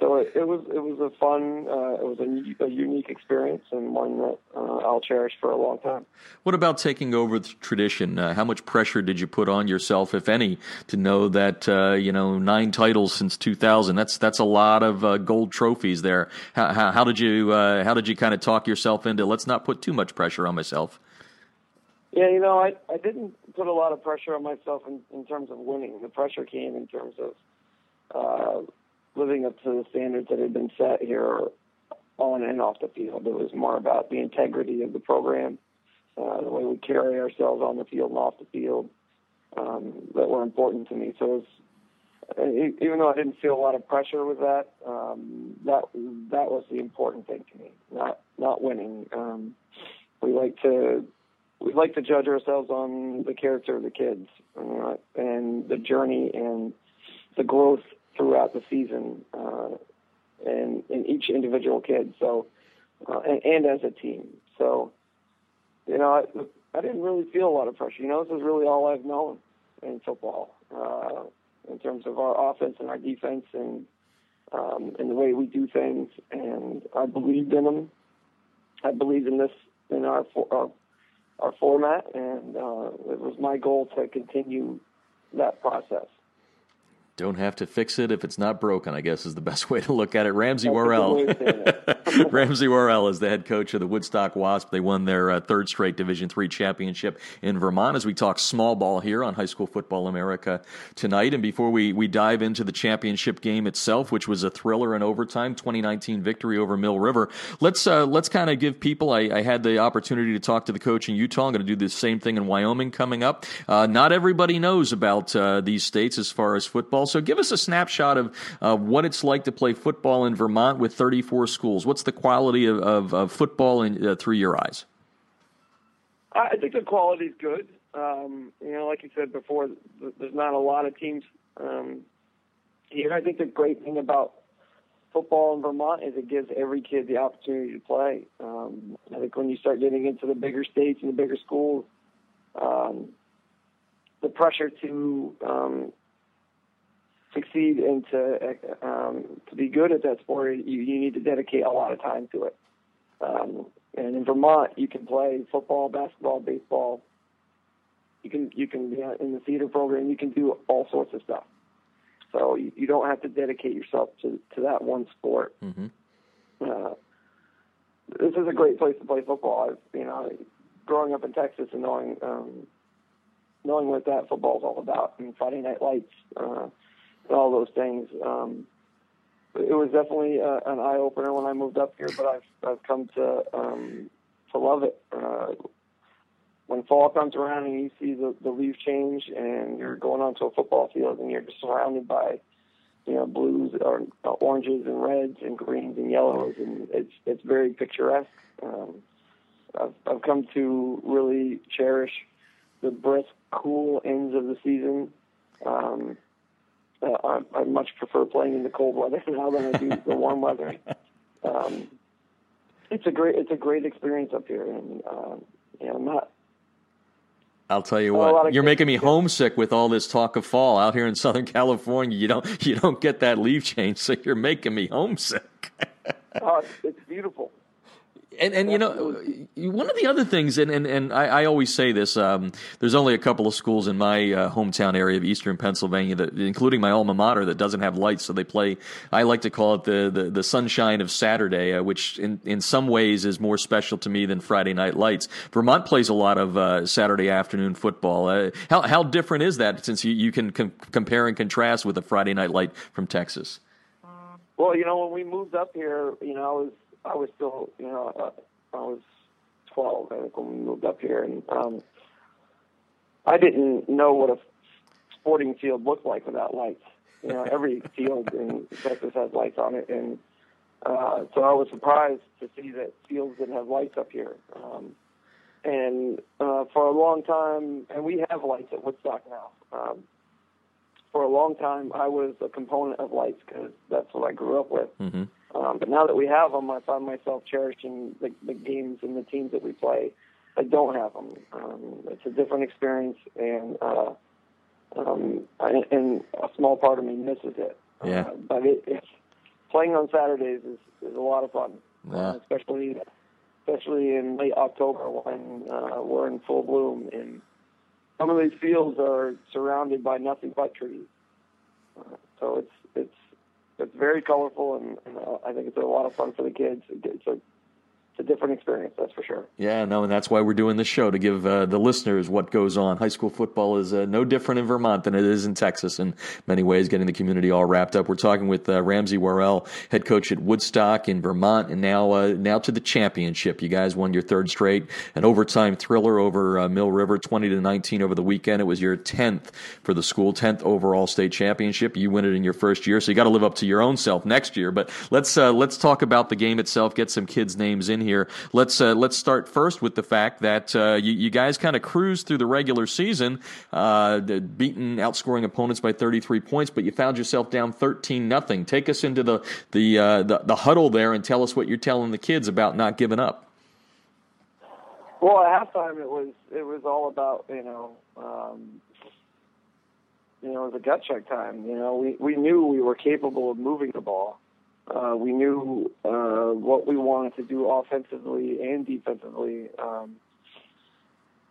so it, it, was it was a fun, uh, it was a, a, unique experience and one that uh, I'll cherish for a long time. What about taking over the tradition? Uh, how much pressure did you put on yourself, if any, to know that uh, you know nine titles since 2000? That's that's a lot of uh, gold trophies there. How, how, how did you uh, how did you kind of talk yourself into let's not put too much pressure on myself? Yeah, you know, I I didn't put a lot of pressure on myself in, in terms of winning. The pressure came in terms of living up to the standards that had been set here on and off the field. It was more about the integrity of the program, uh, the way we carry ourselves on the field and off the field um, that were important to me. So it was, even though I didn't feel a lot of pressure with that, um, that that was the important thing to me. Not not winning. Um, we like to we like to judge ourselves on the character of the kids uh, and the journey and the growth throughout the season uh, and, and each individual kid. So, uh, and, and as a team. So, you know, I, I didn't really feel a lot of pressure. You know, this is really all I've known in football uh, in terms of our offense and our defense and um, and the way we do things. And I believed in them. I believed in this in our our, our format, and uh, it was my goal to continue that process. Don't have to fix it if it's not broken, I guess is the best way to look at it. Ramsey Worrell. (laughs) Ramsey Worrell is the head coach of the Woodstock Wasp. They won their uh, third straight Division Three championship in Vermont as we talk small ball here on High School Football America tonight. And before we, we dive into the championship game itself, which was a thriller in overtime, 2019 victory over Mill River, let's uh, let's kind of give people. I, I, had the opportunity to talk to the coach in Utah. I'm going to do the same thing in Wyoming coming up. Uh, not everybody knows about uh, these states as far as football. So give us a snapshot of what it's like to play football in Vermont with 34 schools. What's the quality of, of, of football in, uh, through your eyes? I think the quality is good. Um, you know, like you said before, there's not a lot of teams um, here. I think the great thing about football in Vermont is it gives every kid the opportunity to play. Um, I think when you start getting into the bigger states and the bigger schools, um, the pressure to um, succeed and to um, to be good at that sport, you, you need to dedicate a lot of time to it. Um, and in Vermont, you can play football, basketball, baseball. You can you can be in the theater program. You can do all sorts of stuff. So you, you don't have to dedicate yourself to to that one sport. Mm-hmm. Uh, this is a great place to play football. I've you know, growing up in Texas and knowing um, knowing what that football is all about and Friday Night Lights. Uh, all those things. Um, it was definitely uh, an eye opener when I moved up here, but I've I've come to um, to love it. Uh, when fall comes around and you see the, the leaves change and you're going onto a football field and you're just surrounded by you know blues or uh, oranges and reds and greens and yellows, and it's it's very picturesque. Um, I've I've come to really cherish the brisk, cool ends of the season. Um, uh, I, I much prefer playing in the cold weather (laughs) now than I do the warm weather. Um, it's a great it's a great experience up here, and uh, you know, not I'll tell you what, you're making me homesick with all this talk of fall out here in Southern California. You don't (laughs) you don't get that leaf change, so you're making me homesick. (laughs) oh, it's beautiful. And and you know one of the other things, and and, and I, I always say this. Um, there's only a couple of schools in my uh, hometown area of Eastern Pennsylvania, that, including my alma mater, that doesn't have lights. So they play. I like to call it the the, the sunshine of Saturday, uh, which in in some ways is more special to me than Friday night lights. Vermont plays a lot of uh, Saturday afternoon football. Uh, how how different is that? Since you you can com- compare and contrast with a Friday night light from Texas. Well, you know, when we moved up here, you know, I was I was still, you know, uh, I was 12, I think, when we moved up here, and um, I didn't know what a sporting field looked like without lights. You know, every (laughs) field in Texas has lights on it, and uh, so I was surprised to see that fields didn't have lights up here. Um, and uh, for a long time, and we have lights at Woodstock now. Um, for a long time, I was a component of lights because that's what I grew up with. Mm-hmm. Um, but now that we have them, I find myself cherishing the, the games and the teams that we play that don't have them. Um, it's a different experience, and uh, um, I, and a small part of me misses it. Yeah. Uh, but it, it's playing on Saturdays is, is a lot of fun, yeah. uh, especially especially in late October when uh, we're in full bloom and some of these fields are surrounded by nothing but trees. Uh, so it's it's it's very colorful, and, and uh, I think it's a lot of fun for the kids. It's a it's a different experience, that's for sure. Yeah, no, and that's why we're doing this show to give uh, the listeners what goes on. High school football is uh, no different in Vermont than it is in Texas in many ways, getting the community all wrapped up. We're talking with uh, Ramsey Worrell, head coach at Woodstock in Vermont, and now uh, now to the championship. You guys won your third straight, an overtime thriller over uh, Mill River, twenty to nineteen over the weekend. It was your tenth for the school, tenth overall state championship. You win it in your first year, so you got to live up to your own self next year. But let's uh, let's talk about the game itself. Get some kids' names in here. Let's uh, let's start first with the fact that uh, you, you, guys kind of cruised through the regular season, uh, beating, outscoring opponents by 33 points, but you found yourself down 13 nothing. Take us into the the, uh, the the huddle there and tell us what you're telling the kids about not giving up. Well, at halftime, it was it was all about you know. Um, you know, it was a gut check time. You know, we, we knew we were capable of moving the ball. Uh, we knew uh, what we wanted to do offensively and defensively um,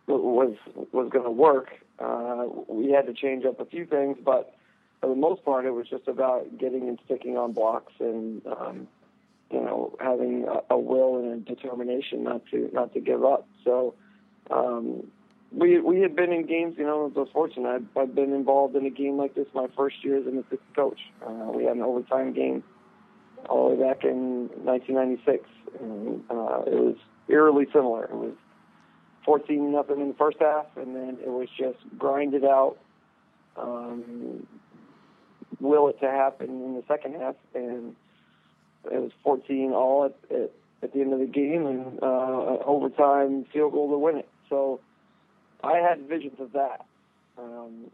was was going to work. Uh, we had to change up a few things, but for the most part, it was just about getting and sticking on blocks and um, you know having a, a will and a determination not to not to give up. So. Um, we we had been in games, you know, I was fortunate. I've, I've been involved in a game like this my first year as an assistant coach. Uh, we had an overtime game all the way back in 1996. And, uh, it was eerily similar. It was 14 nothing in the first half, and then it was just grinded out, um, will it to happen in the second half, and it was 14 all at, at, at the end of the game, and uh, overtime field goal to win it. So I had visions of that, um,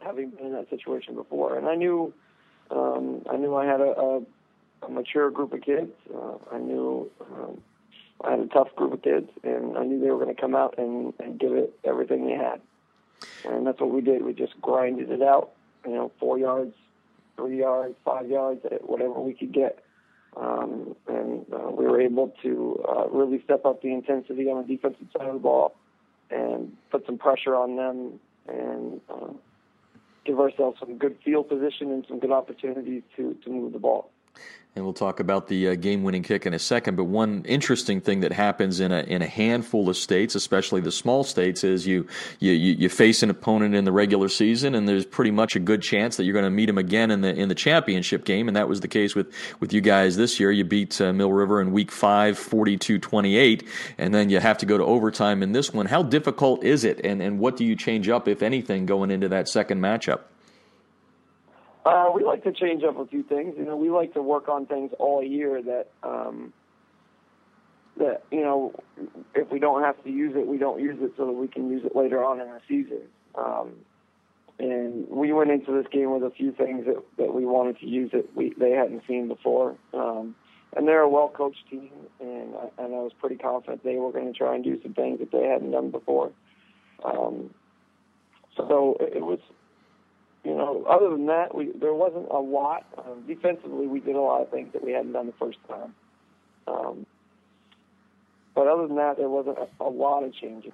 having been in that situation before, and I knew um, I knew I had a, a mature group of kids. Uh, I knew um, I had a tough group of kids, and I knew they were going to come out and, and give it everything they had. And that's what we did. We just grinded it out, you know, four yards, three yards, five yards, whatever we could get. Um, and uh, we were able to uh, really step up the intensity on the defensive side of the ball and put some pressure on them and uh, give ourselves some good field position and some good opportunities to, to move the ball and we'll talk about the uh, game-winning kick in a second. But one interesting thing that happens in a in a handful of states, especially the small states, is you you you face an opponent in the regular season, and there's pretty much a good chance that you're going to meet them again in the in the championship game, and that was the case with with you guys this year. You beat uh, Mill River in Week Five, 42-28, and then you have to go to overtime in this one. How difficult is it, and and what do you change up if anything going into that second matchup? Uh, we like to change up a few things. You know, we like to work on things all year that um, that you know, if we don't have to use it, we don't use it so that we can use it later on in the season. Um, and we went into this game with a few things that, that we wanted to use that we they hadn't seen before. Um, and they're a well coached team, and I, and I was pretty confident they were going to try and do some things that they hadn't done before. Um, so it, it was, you know, other than that, we there wasn't a lot. Um, defensively, we did a lot of things that we hadn't done the first time. Um, but other than that, there wasn't a, a lot of changes.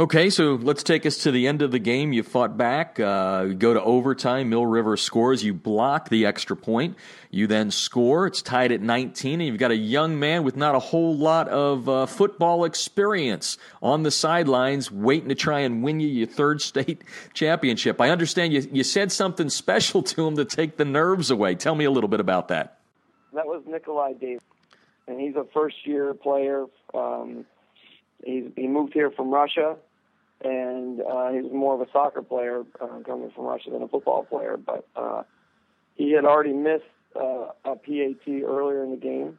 Okay, so let's take us to the end of the game. You fought back, uh, go to overtime. Mill River scores. You block the extra point. You then score. It's tied at 19, and you've got a young man with not a whole lot of uh, football experience on the sidelines, waiting to try and win you your third state (laughs) championship. I understand you, you said something special to him to take the nerves away. Tell me a little bit about that. That was Nikolai Davis, and he's a first year player. Um, He's, he moved here from Russia, and uh, he was more of a soccer player uh, coming from Russia than a football player. But uh, he had already missed uh, a PAT earlier in the game,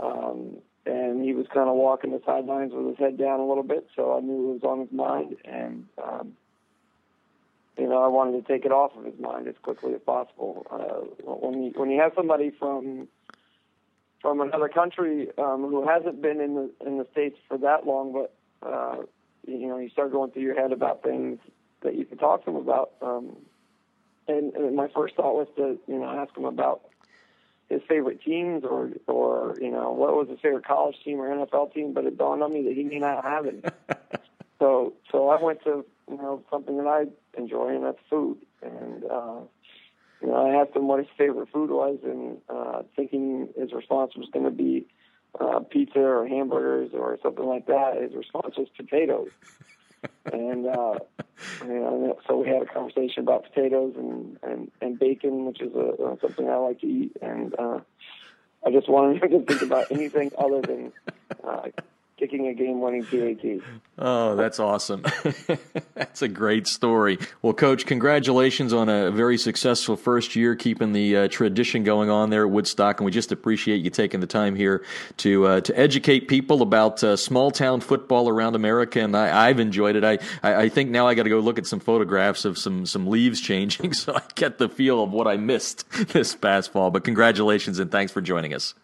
um, and he was kind of walking the sidelines with his head down a little bit. So I knew it was on his mind, and um, you know I wanted to take it off of his mind as quickly as possible. Uh, when you when you have somebody from from another country um, who hasn't been in the in the states for that long, but uh, you know, you start going through your head about things that you can talk to him about. Um, and, and my first thought was to you know ask him about his favorite teams or or you know what was his favorite college team or NFL team, but it dawned on me that he may not have it. (laughs) so so I went to you know something that I enjoy, and that's food. And uh, you know, I asked him what his favorite food was, and uh, thinking his response was going to be uh, pizza or hamburgers or something like that. His response was potatoes. (laughs) and uh, you know, so we had a conversation about potatoes and and, and bacon, which is a, uh, something I like to eat. And uh, I just wanted him to think about anything other than uh, kicking a game-winning PAT. Oh, that's awesome! (laughs) that's a great story. Well, Coach, congratulations on a very successful first year, keeping the uh, tradition going on there at Woodstock, and we just appreciate you taking the time here to uh, to educate people about uh, small town football around America. And I, have enjoyed it. I, I, I think now I got to go look at some photographs of some some leaves changing, (laughs) so I get the feel of what I missed (laughs) this past fall. But congratulations and thanks for joining us.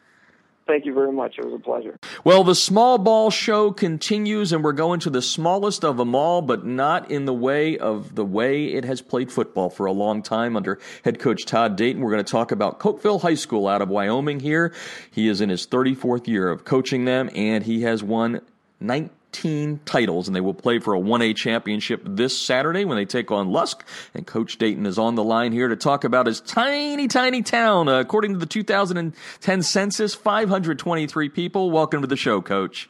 Thank you very much. It was a pleasure. Well, the small ball show continues, and we're going to the smallest of them all, but not in the way of the way it has played football for a long time under head coach Todd Dayton. We're going to talk about Cokeville High School out of Wyoming here. He is in his 34th year of coaching them, and he has won 19 15 titles, and they will play for a 1A championship this Saturday when they take on Lusk. And Coach Dayton is on the line here to talk about his tiny, tiny town. Uh, according to the 2010 census, 523 people. Welcome to the show, Coach.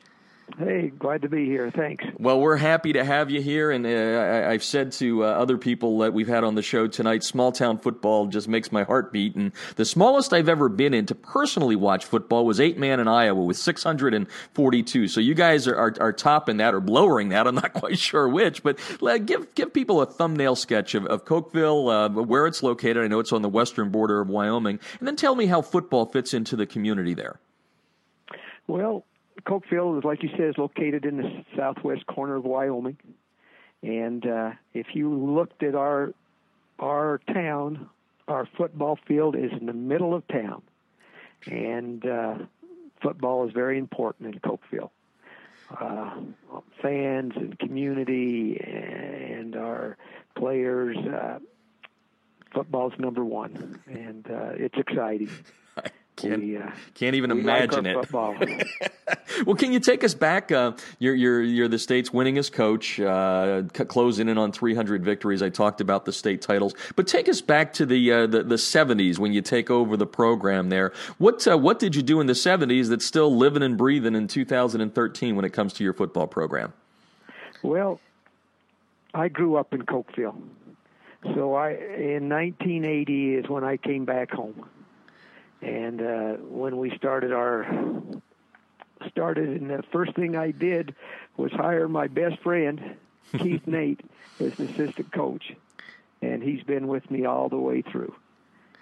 Hey, glad to be here. Thanks. Well, we're happy to have you here, and uh, I, have said to uh, other people that we've had on the show tonight, small town football just makes my heart beat. And the smallest I've ever been in to personally watch football was eight man in Iowa with 642. So you guys are, are, are topping that or lowering that. I'm not (laughs) quite sure which, but uh, give give people a thumbnail sketch of, of Cokeville, uh, where it's located. I know it's on the western border of Wyoming, and then tell me how football fits into the community there. Well, Cokeville is, like you said, is located in the southwest corner of Wyoming. And uh, if you looked at our our town, our football field is in the middle of town, and uh, football is very important in Cokeville. Uh, fans and community and our players, uh, football's number one, and uh, it's exciting. (laughs) Can't, we, uh, can't even imagine like it. (laughs) well, can you take us back? Uh, you're you're you're the state's winningest coach, uh, closing in on 300 victories. I talked about the state titles, but take us back to the uh, the, the 70s when you take over the program there. What uh, what did you do in the 70s that's still living and breathing in 2013 when it comes to your football program? Well, I grew up in Cokeville, so I in 1980 is when I came back home and uh, when we started our started, and the first thing I did was hire my best friend (laughs) Keith Nate as an assistant coach, and he's been with me all the way through.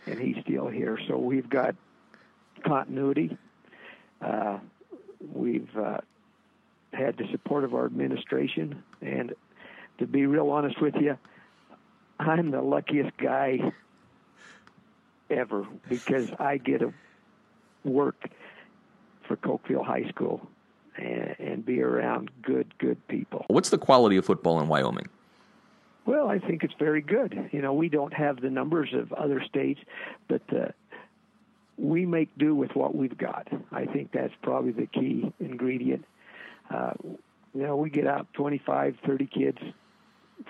and he's still here. So we've got continuity. Uh, we've uh, had the support of our administration, and to be real honest with you, I'm the luckiest guy ever because I get to work for Cokeville High School and, and be around good, good people. What's the quality of football in Wyoming? Well, I think it's very good. You know, we don't have the numbers of other states, but uh, we make do with what we've got. I think that's probably the key ingredient. Uh, you know, we get out 25, 30 kids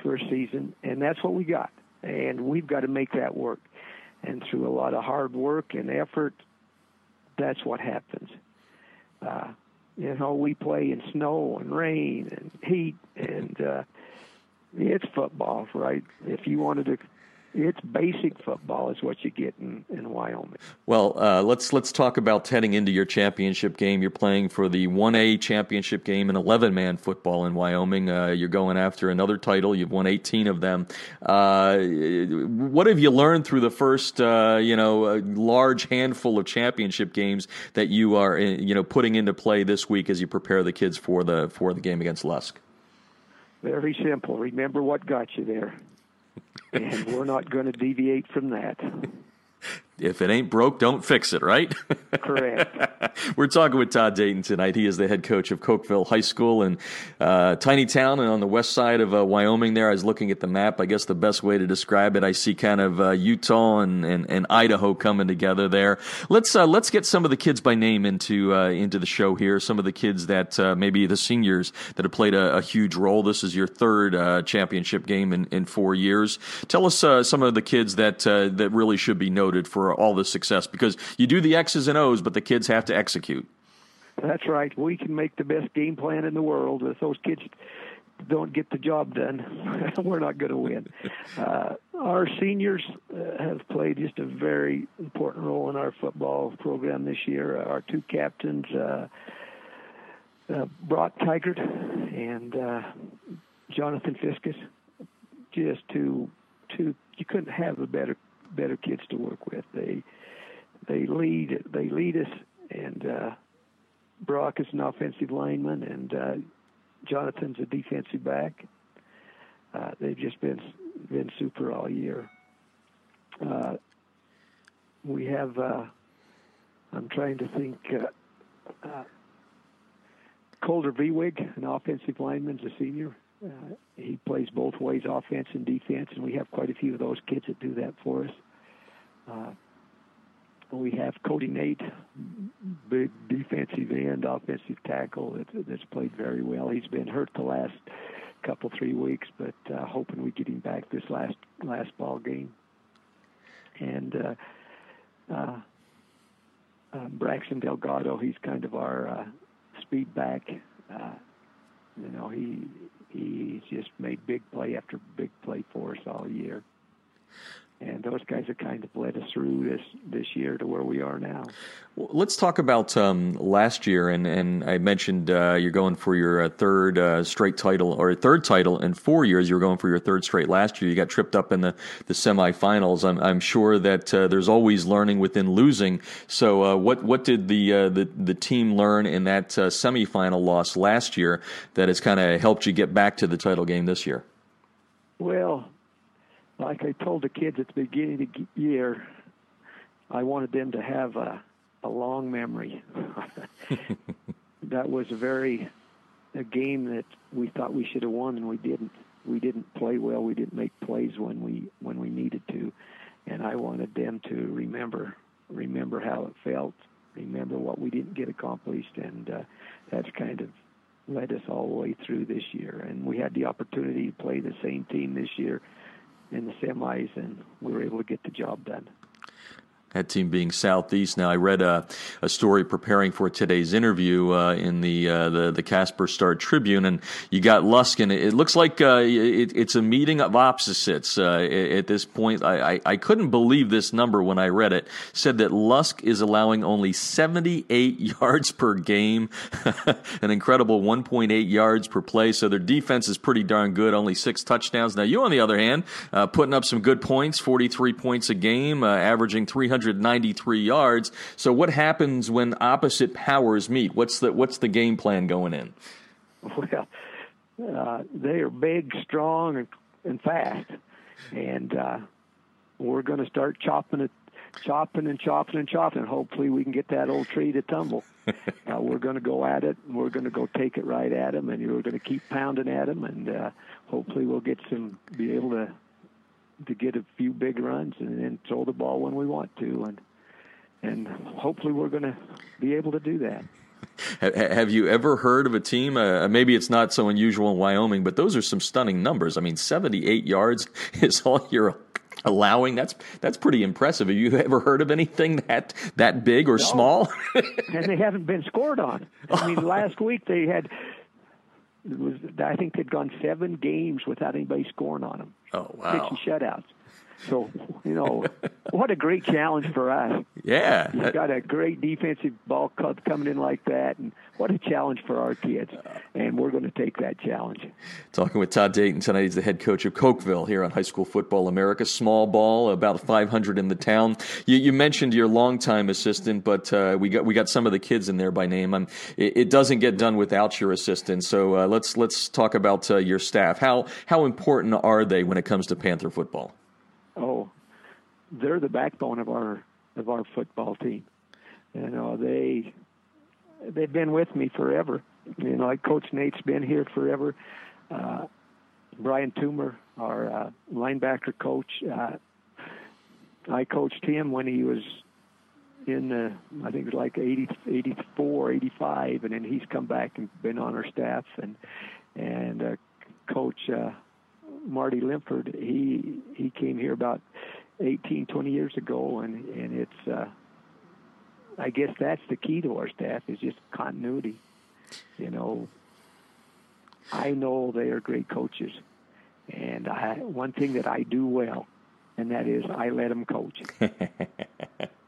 for a season, and that's what we got. And we've got to make that work. And through a lot of hard work and effort, that's what happens. Uh, you know, we play in snow and rain and heat, and uh, it's football, right? If you wanted to it's basic football is what you get in, in Wyoming. Well, uh, let's let's talk about heading into your championship game. You're playing for the 1A championship game in 11 man football in Wyoming. Uh, you're going after another title. You've won 18 of them. Uh, what have you learned through the first uh, you know large handful of championship games that you are uh, you know putting into play this week as you prepare the kids for the for the game against Lusk? Very simple. Remember what got you there and we're not going to deviate from that. (laughs) If it ain't broke, don't fix it, right? Correct. (laughs) We're talking with Todd Dayton tonight. He is the head coach of Cokeville High School in uh, tiny town and on the west side of uh, Wyoming. There, I was looking at the map. I guess the best way to describe it, I see kind of uh, Utah and, and, and, Idaho coming together there. Let's uh, let's get some of the kids by name into uh, into the show here. Some of the kids that uh, maybe the seniors that have played a, a, huge role. This is your third championship game in, in four years. Tell us some of the kids that that really should be noted for all the success because you do the X's and O's, but the kids have to execute. That's right. We can make the best game plan in the world. If those kids don't get the job done, (laughs) we're not going to win. (laughs) Uh, our seniors uh, have played just a very important role in our football program this year. Our two captains, uh, uh, Brock Tigert and uh, Jonathan Fiskus, just two, two. You couldn't have a better better kids to work with. They they lead they lead us, and uh, Brock is an offensive lineman, and uh, Jonathan's a defensive back. Uh, they've just been been super all year. Uh, we have. Uh, I'm trying to think. Uh, uh, Calder Vwig, an offensive lineman, is a senior. Uh, he plays both ways, offense and defense, and we have quite a few of those kids that do that for us. Uh, we have Cody Nate, big defensive end, offensive tackle that, that's played very well. He's been hurt the last couple three weeks, but uh, hoping we get him back this last last ball game. And uh, uh, uh, Braxton Delgado, he's kind of our uh, speed back. Uh, you know, he he's just made big play after big play for us all year and those guys have kind of led us through this this year to where we are now. Well, let's talk about um, last year, and and I mentioned uh, you're going for your uh, third uh, straight title or third title in four years. You were going for your third straight last year. You got tripped up in the the semifinals. I'm I'm sure that uh, there's always learning within losing. So uh, what what did the uh, the the team learn in that semifinal loss last year that has kind of helped you get back to the title game this year? Well, like I told the kids at the beginning of the year, I wanted them to have a, a long memory. (laughs) that was a very a game that we thought we should have won and we didn't. We didn't play well. We didn't make plays when we when we needed to, and I wanted them to remember remember how it felt, remember what we didn't get accomplished, and uh, that's kind of led us all the way through this year. And we had the opportunity to play the same team this year in the semis, and we were able to get the job done. That team being Southeast. Now, I read a, a story preparing for today's interview uh, in the, uh, the the Casper Star Tribune, and you got Luskin. It, it looks like uh, it, it's a meeting of opposites uh, at this point. I, I, I, couldn't believe this number when I read it. Said that Lusk is allowing only 78 (laughs) yards per game, (laughs) an incredible 1.8 yards per play. So their defense is pretty darn good. Only six touchdowns. Now you, on the other hand, uh, putting up some good points, 43 points a game, uh, averaging 300. 193 yards. So what happens when opposite powers meet? What's the what's the game plan going in? (laughs) Well, uh, they are big, strong, and, and fast, and uh, we're going to start chopping it, chopping and chopping and chopping. Hopefully, we can get that old tree to tumble. (laughs) uh, we're going to go at it. and We're going to go take it right at them, and we're going to keep pounding at them, and uh, hopefully, we'll get some, be able to to get a few big runs and then throw the ball when we want to, and and hopefully we're going to be able to do that. Have you ever heard of a team? Uh, maybe it's not so unusual in Wyoming, but those are some stunning numbers. I mean, 78 yards (laughs) is all you're allowing. That's that's pretty impressive. Have you ever heard of anything that that big or no. small? and they haven't been scored on. I mean, (laughs) last week they had it was I think they'd gone seven games without anybody scoring on them. Oh wow! Sixty shutouts. So you know, (laughs) what a great challenge for us. Yeah, you've got a great defensive ball club coming in like that, and what a challenge for our kids. And we're going to take that challenge. Talking with Todd Dayton tonight. He's the head coach of Cokeville here on High School Football America. Small ball, about 500 in the town. You, you mentioned your longtime assistant, but uh, we got we got some of the kids in there by name. Um, it, it, doesn't get done without your assistant. So uh, let's let's talk about uh, your staff. How how important are they when it comes to Panther football? Oh, they're the backbone of our of our football team. You know, they they've been with me forever. You know, like Coach Nate's been here forever. Uh, Brian Toomer, our uh, linebacker coach, uh, I coached him when he was in the, I think it was like 80, 84, 85, and then he's come back and been on our staff. And and uh, Coach uh, Marty Limford, he he came here about 18, 20 years ago, and and it's uh, I guess that's the key to our staff is just continuity. You know, I know they are great coaches, and I one thing that I do well, and that is I let them coach. (laughs)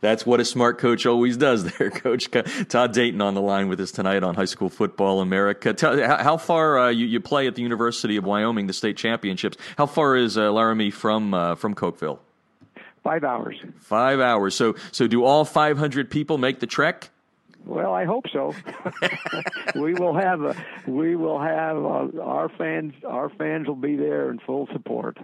That's what a smart coach always does there, (laughs) Coach. Todd Dayton on the line with us tonight on High School Football America. Tell, how far uh, you, you, play at the University of Wyoming, the state championships? How far is uh, Laramie from uh, from Cokeville? Five hours. Five hours. So, so do all 500 people make the trek? Well, I hope so. (laughs) we will have a, we will have a, uh, our fans. Our fans will be there in full support.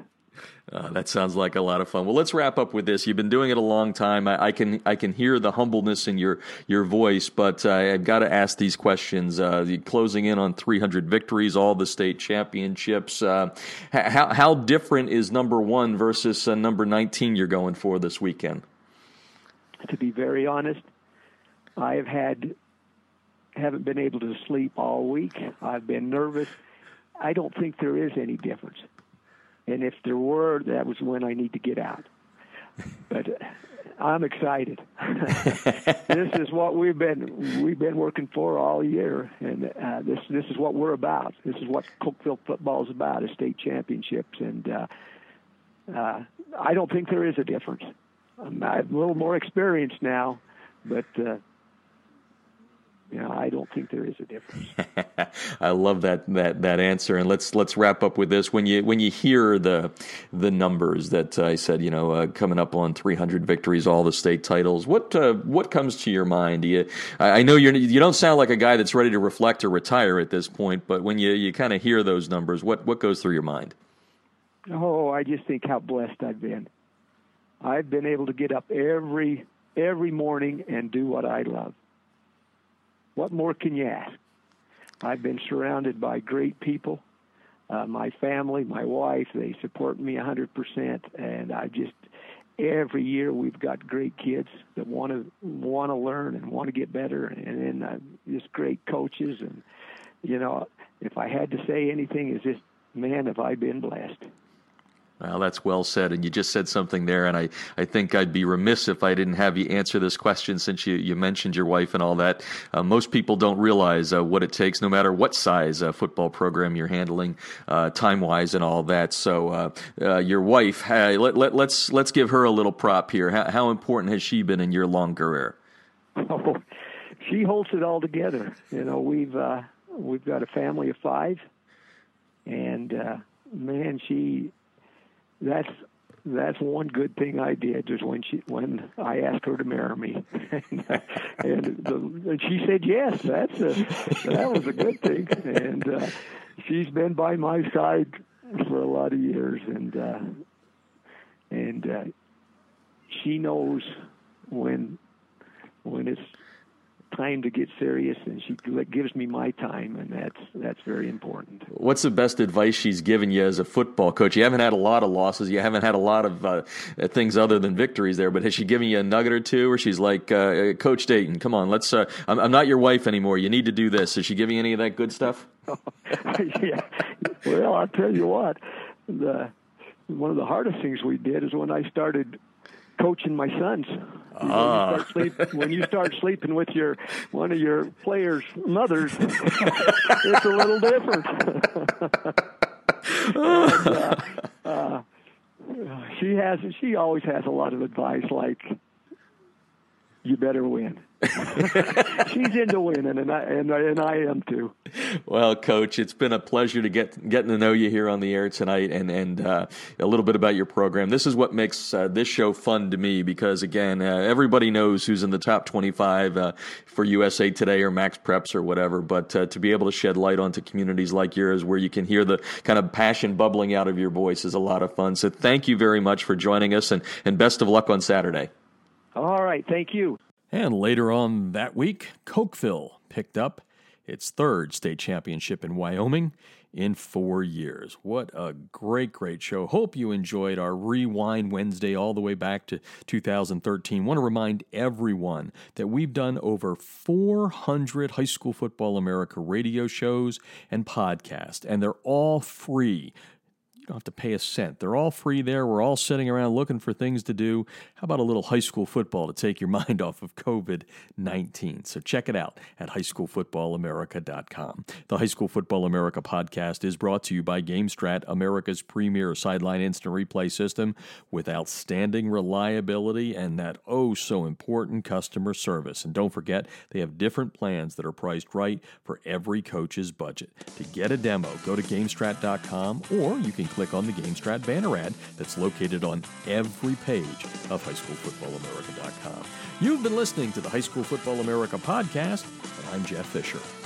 Uh, that sounds like a lot of fun. Well, let's wrap up with this. You've been doing it a long time. I, I can I can hear the humbleness in your your voice, but uh, I've got to ask these questions. Uh, closing in on 300 victories, all the state championships. Uh, how how different is number one versus uh, number 19 you're going for this weekend? To be very honest, I have had haven't been able to sleep all week. I've been nervous. I don't think there is any difference and if there were, that was when I need to get out. But uh, I'm excited. (laughs) this is what we've been we've been working for all year, and uh, this this is what we're about. This is what Cokeville football is about: is state championships. And uh, uh, I don't think there is a difference. I'm, I'm a little more experienced now, but uh, you know, I don't think there is a difference. (laughs) I love that that that answer, and let's let's wrap up with this. When you when you hear the the numbers that I said, you know, uh, coming up on 300 victories, all the state titles, what uh, what comes to your mind? You, I know you're you don't sound like a guy that's ready to reflect or retire at this point, but when you you kind of hear those numbers, what what goes through your mind? Oh, I just think how blessed I've been. I've been able to get up every every morning and do what I love. What more can you ask? I've been surrounded by great people. Uh, my family, my wife, they support me 100%, and I just every year we've got great kids that want to want to learn and want to get better, and then uh, just great coaches. And you know, if I had to say anything, is just man, have I been blessed. Well, that's well said. And you just said something there, and I, I think I'd be remiss if I didn't have you answer this question since you, you mentioned your wife and all that. Uh, most people don't realize uh, what it takes, no matter what size uh, football program you're handling, uh, time wise, and all that. So, uh, uh, your wife, let, let, let's, let's give her a little prop here. How, how important has she been in your long career? (laughs) Oh, she holds it all together. You know, we've, we've got a family of five, and man, she that's that's one good thing I did is when she when I asked her to marry me, (laughs) and, and, the, and she said yes. That's a that was a good thing, and uh, she's been by my side for a lot of years, and uh, and uh, she knows when when it's time to get serious, and she gives me my time, and that's that's very important. What's the best advice she's given you as a football coach? You haven't had a lot of losses, you haven't had a lot of uh, things other than victories there, but has she given you a nugget or two, or she's like, uh, Coach Dayton, come on, let's. Uh, I'm, I'm, not your wife anymore. You need to do this. Is she giving you any of that good stuff? (laughs) yeah. Well, I'll tell you what. The one of the hardest things we did is when I started coaching my sons. Ah. When, you sleep, when, you start sleeping with your one of your players' mothers, (laughs) it's a little different. (laughs) and, uh, uh, she has she always has a lot of advice like you better win. (laughs) She's into winning, and I and, and I am too. Well, Coach, it's been a pleasure to get getting to know you here on the air tonight, and and uh, a little bit about your program. This is what makes uh, this show fun to me because again, uh, everybody knows who's in the top twenty-five uh, for USA Today or Max Preps or whatever. But uh, to be able to shed light onto communities like yours, where you can hear the kind of passion bubbling out of your voice, is a lot of fun. So thank you very much for joining us, and and best of luck on Saturday. All right, thank you. And later on that week, Cokeville picked up its third state championship in Wyoming in four years. What a great, great show. Hope you enjoyed our Rewind Wednesday all the way back to 2013. Want to remind everyone that we've done over 400 High School Football America radio shows and podcasts, and they're all free. You don't have to pay a cent. They're all free there. We're all sitting around looking for things to do. How about a little high school football to take your (laughs) mind off of COVID 19? So check it out at highschoolfootballamerica.com. The High School Football America podcast is brought to you by GameStrat, America's premier sideline instant replay system with outstanding reliability and that oh so important customer service. And don't forget, they have different plans that are priced right for every coach's budget. To get a demo, go to GameStrat.com or you can click on the GameStrat banner ad that's located on every page of highschoolfootballamerica.com. You've been listening to the High School Football America podcast, and I'm Jeff Fisher.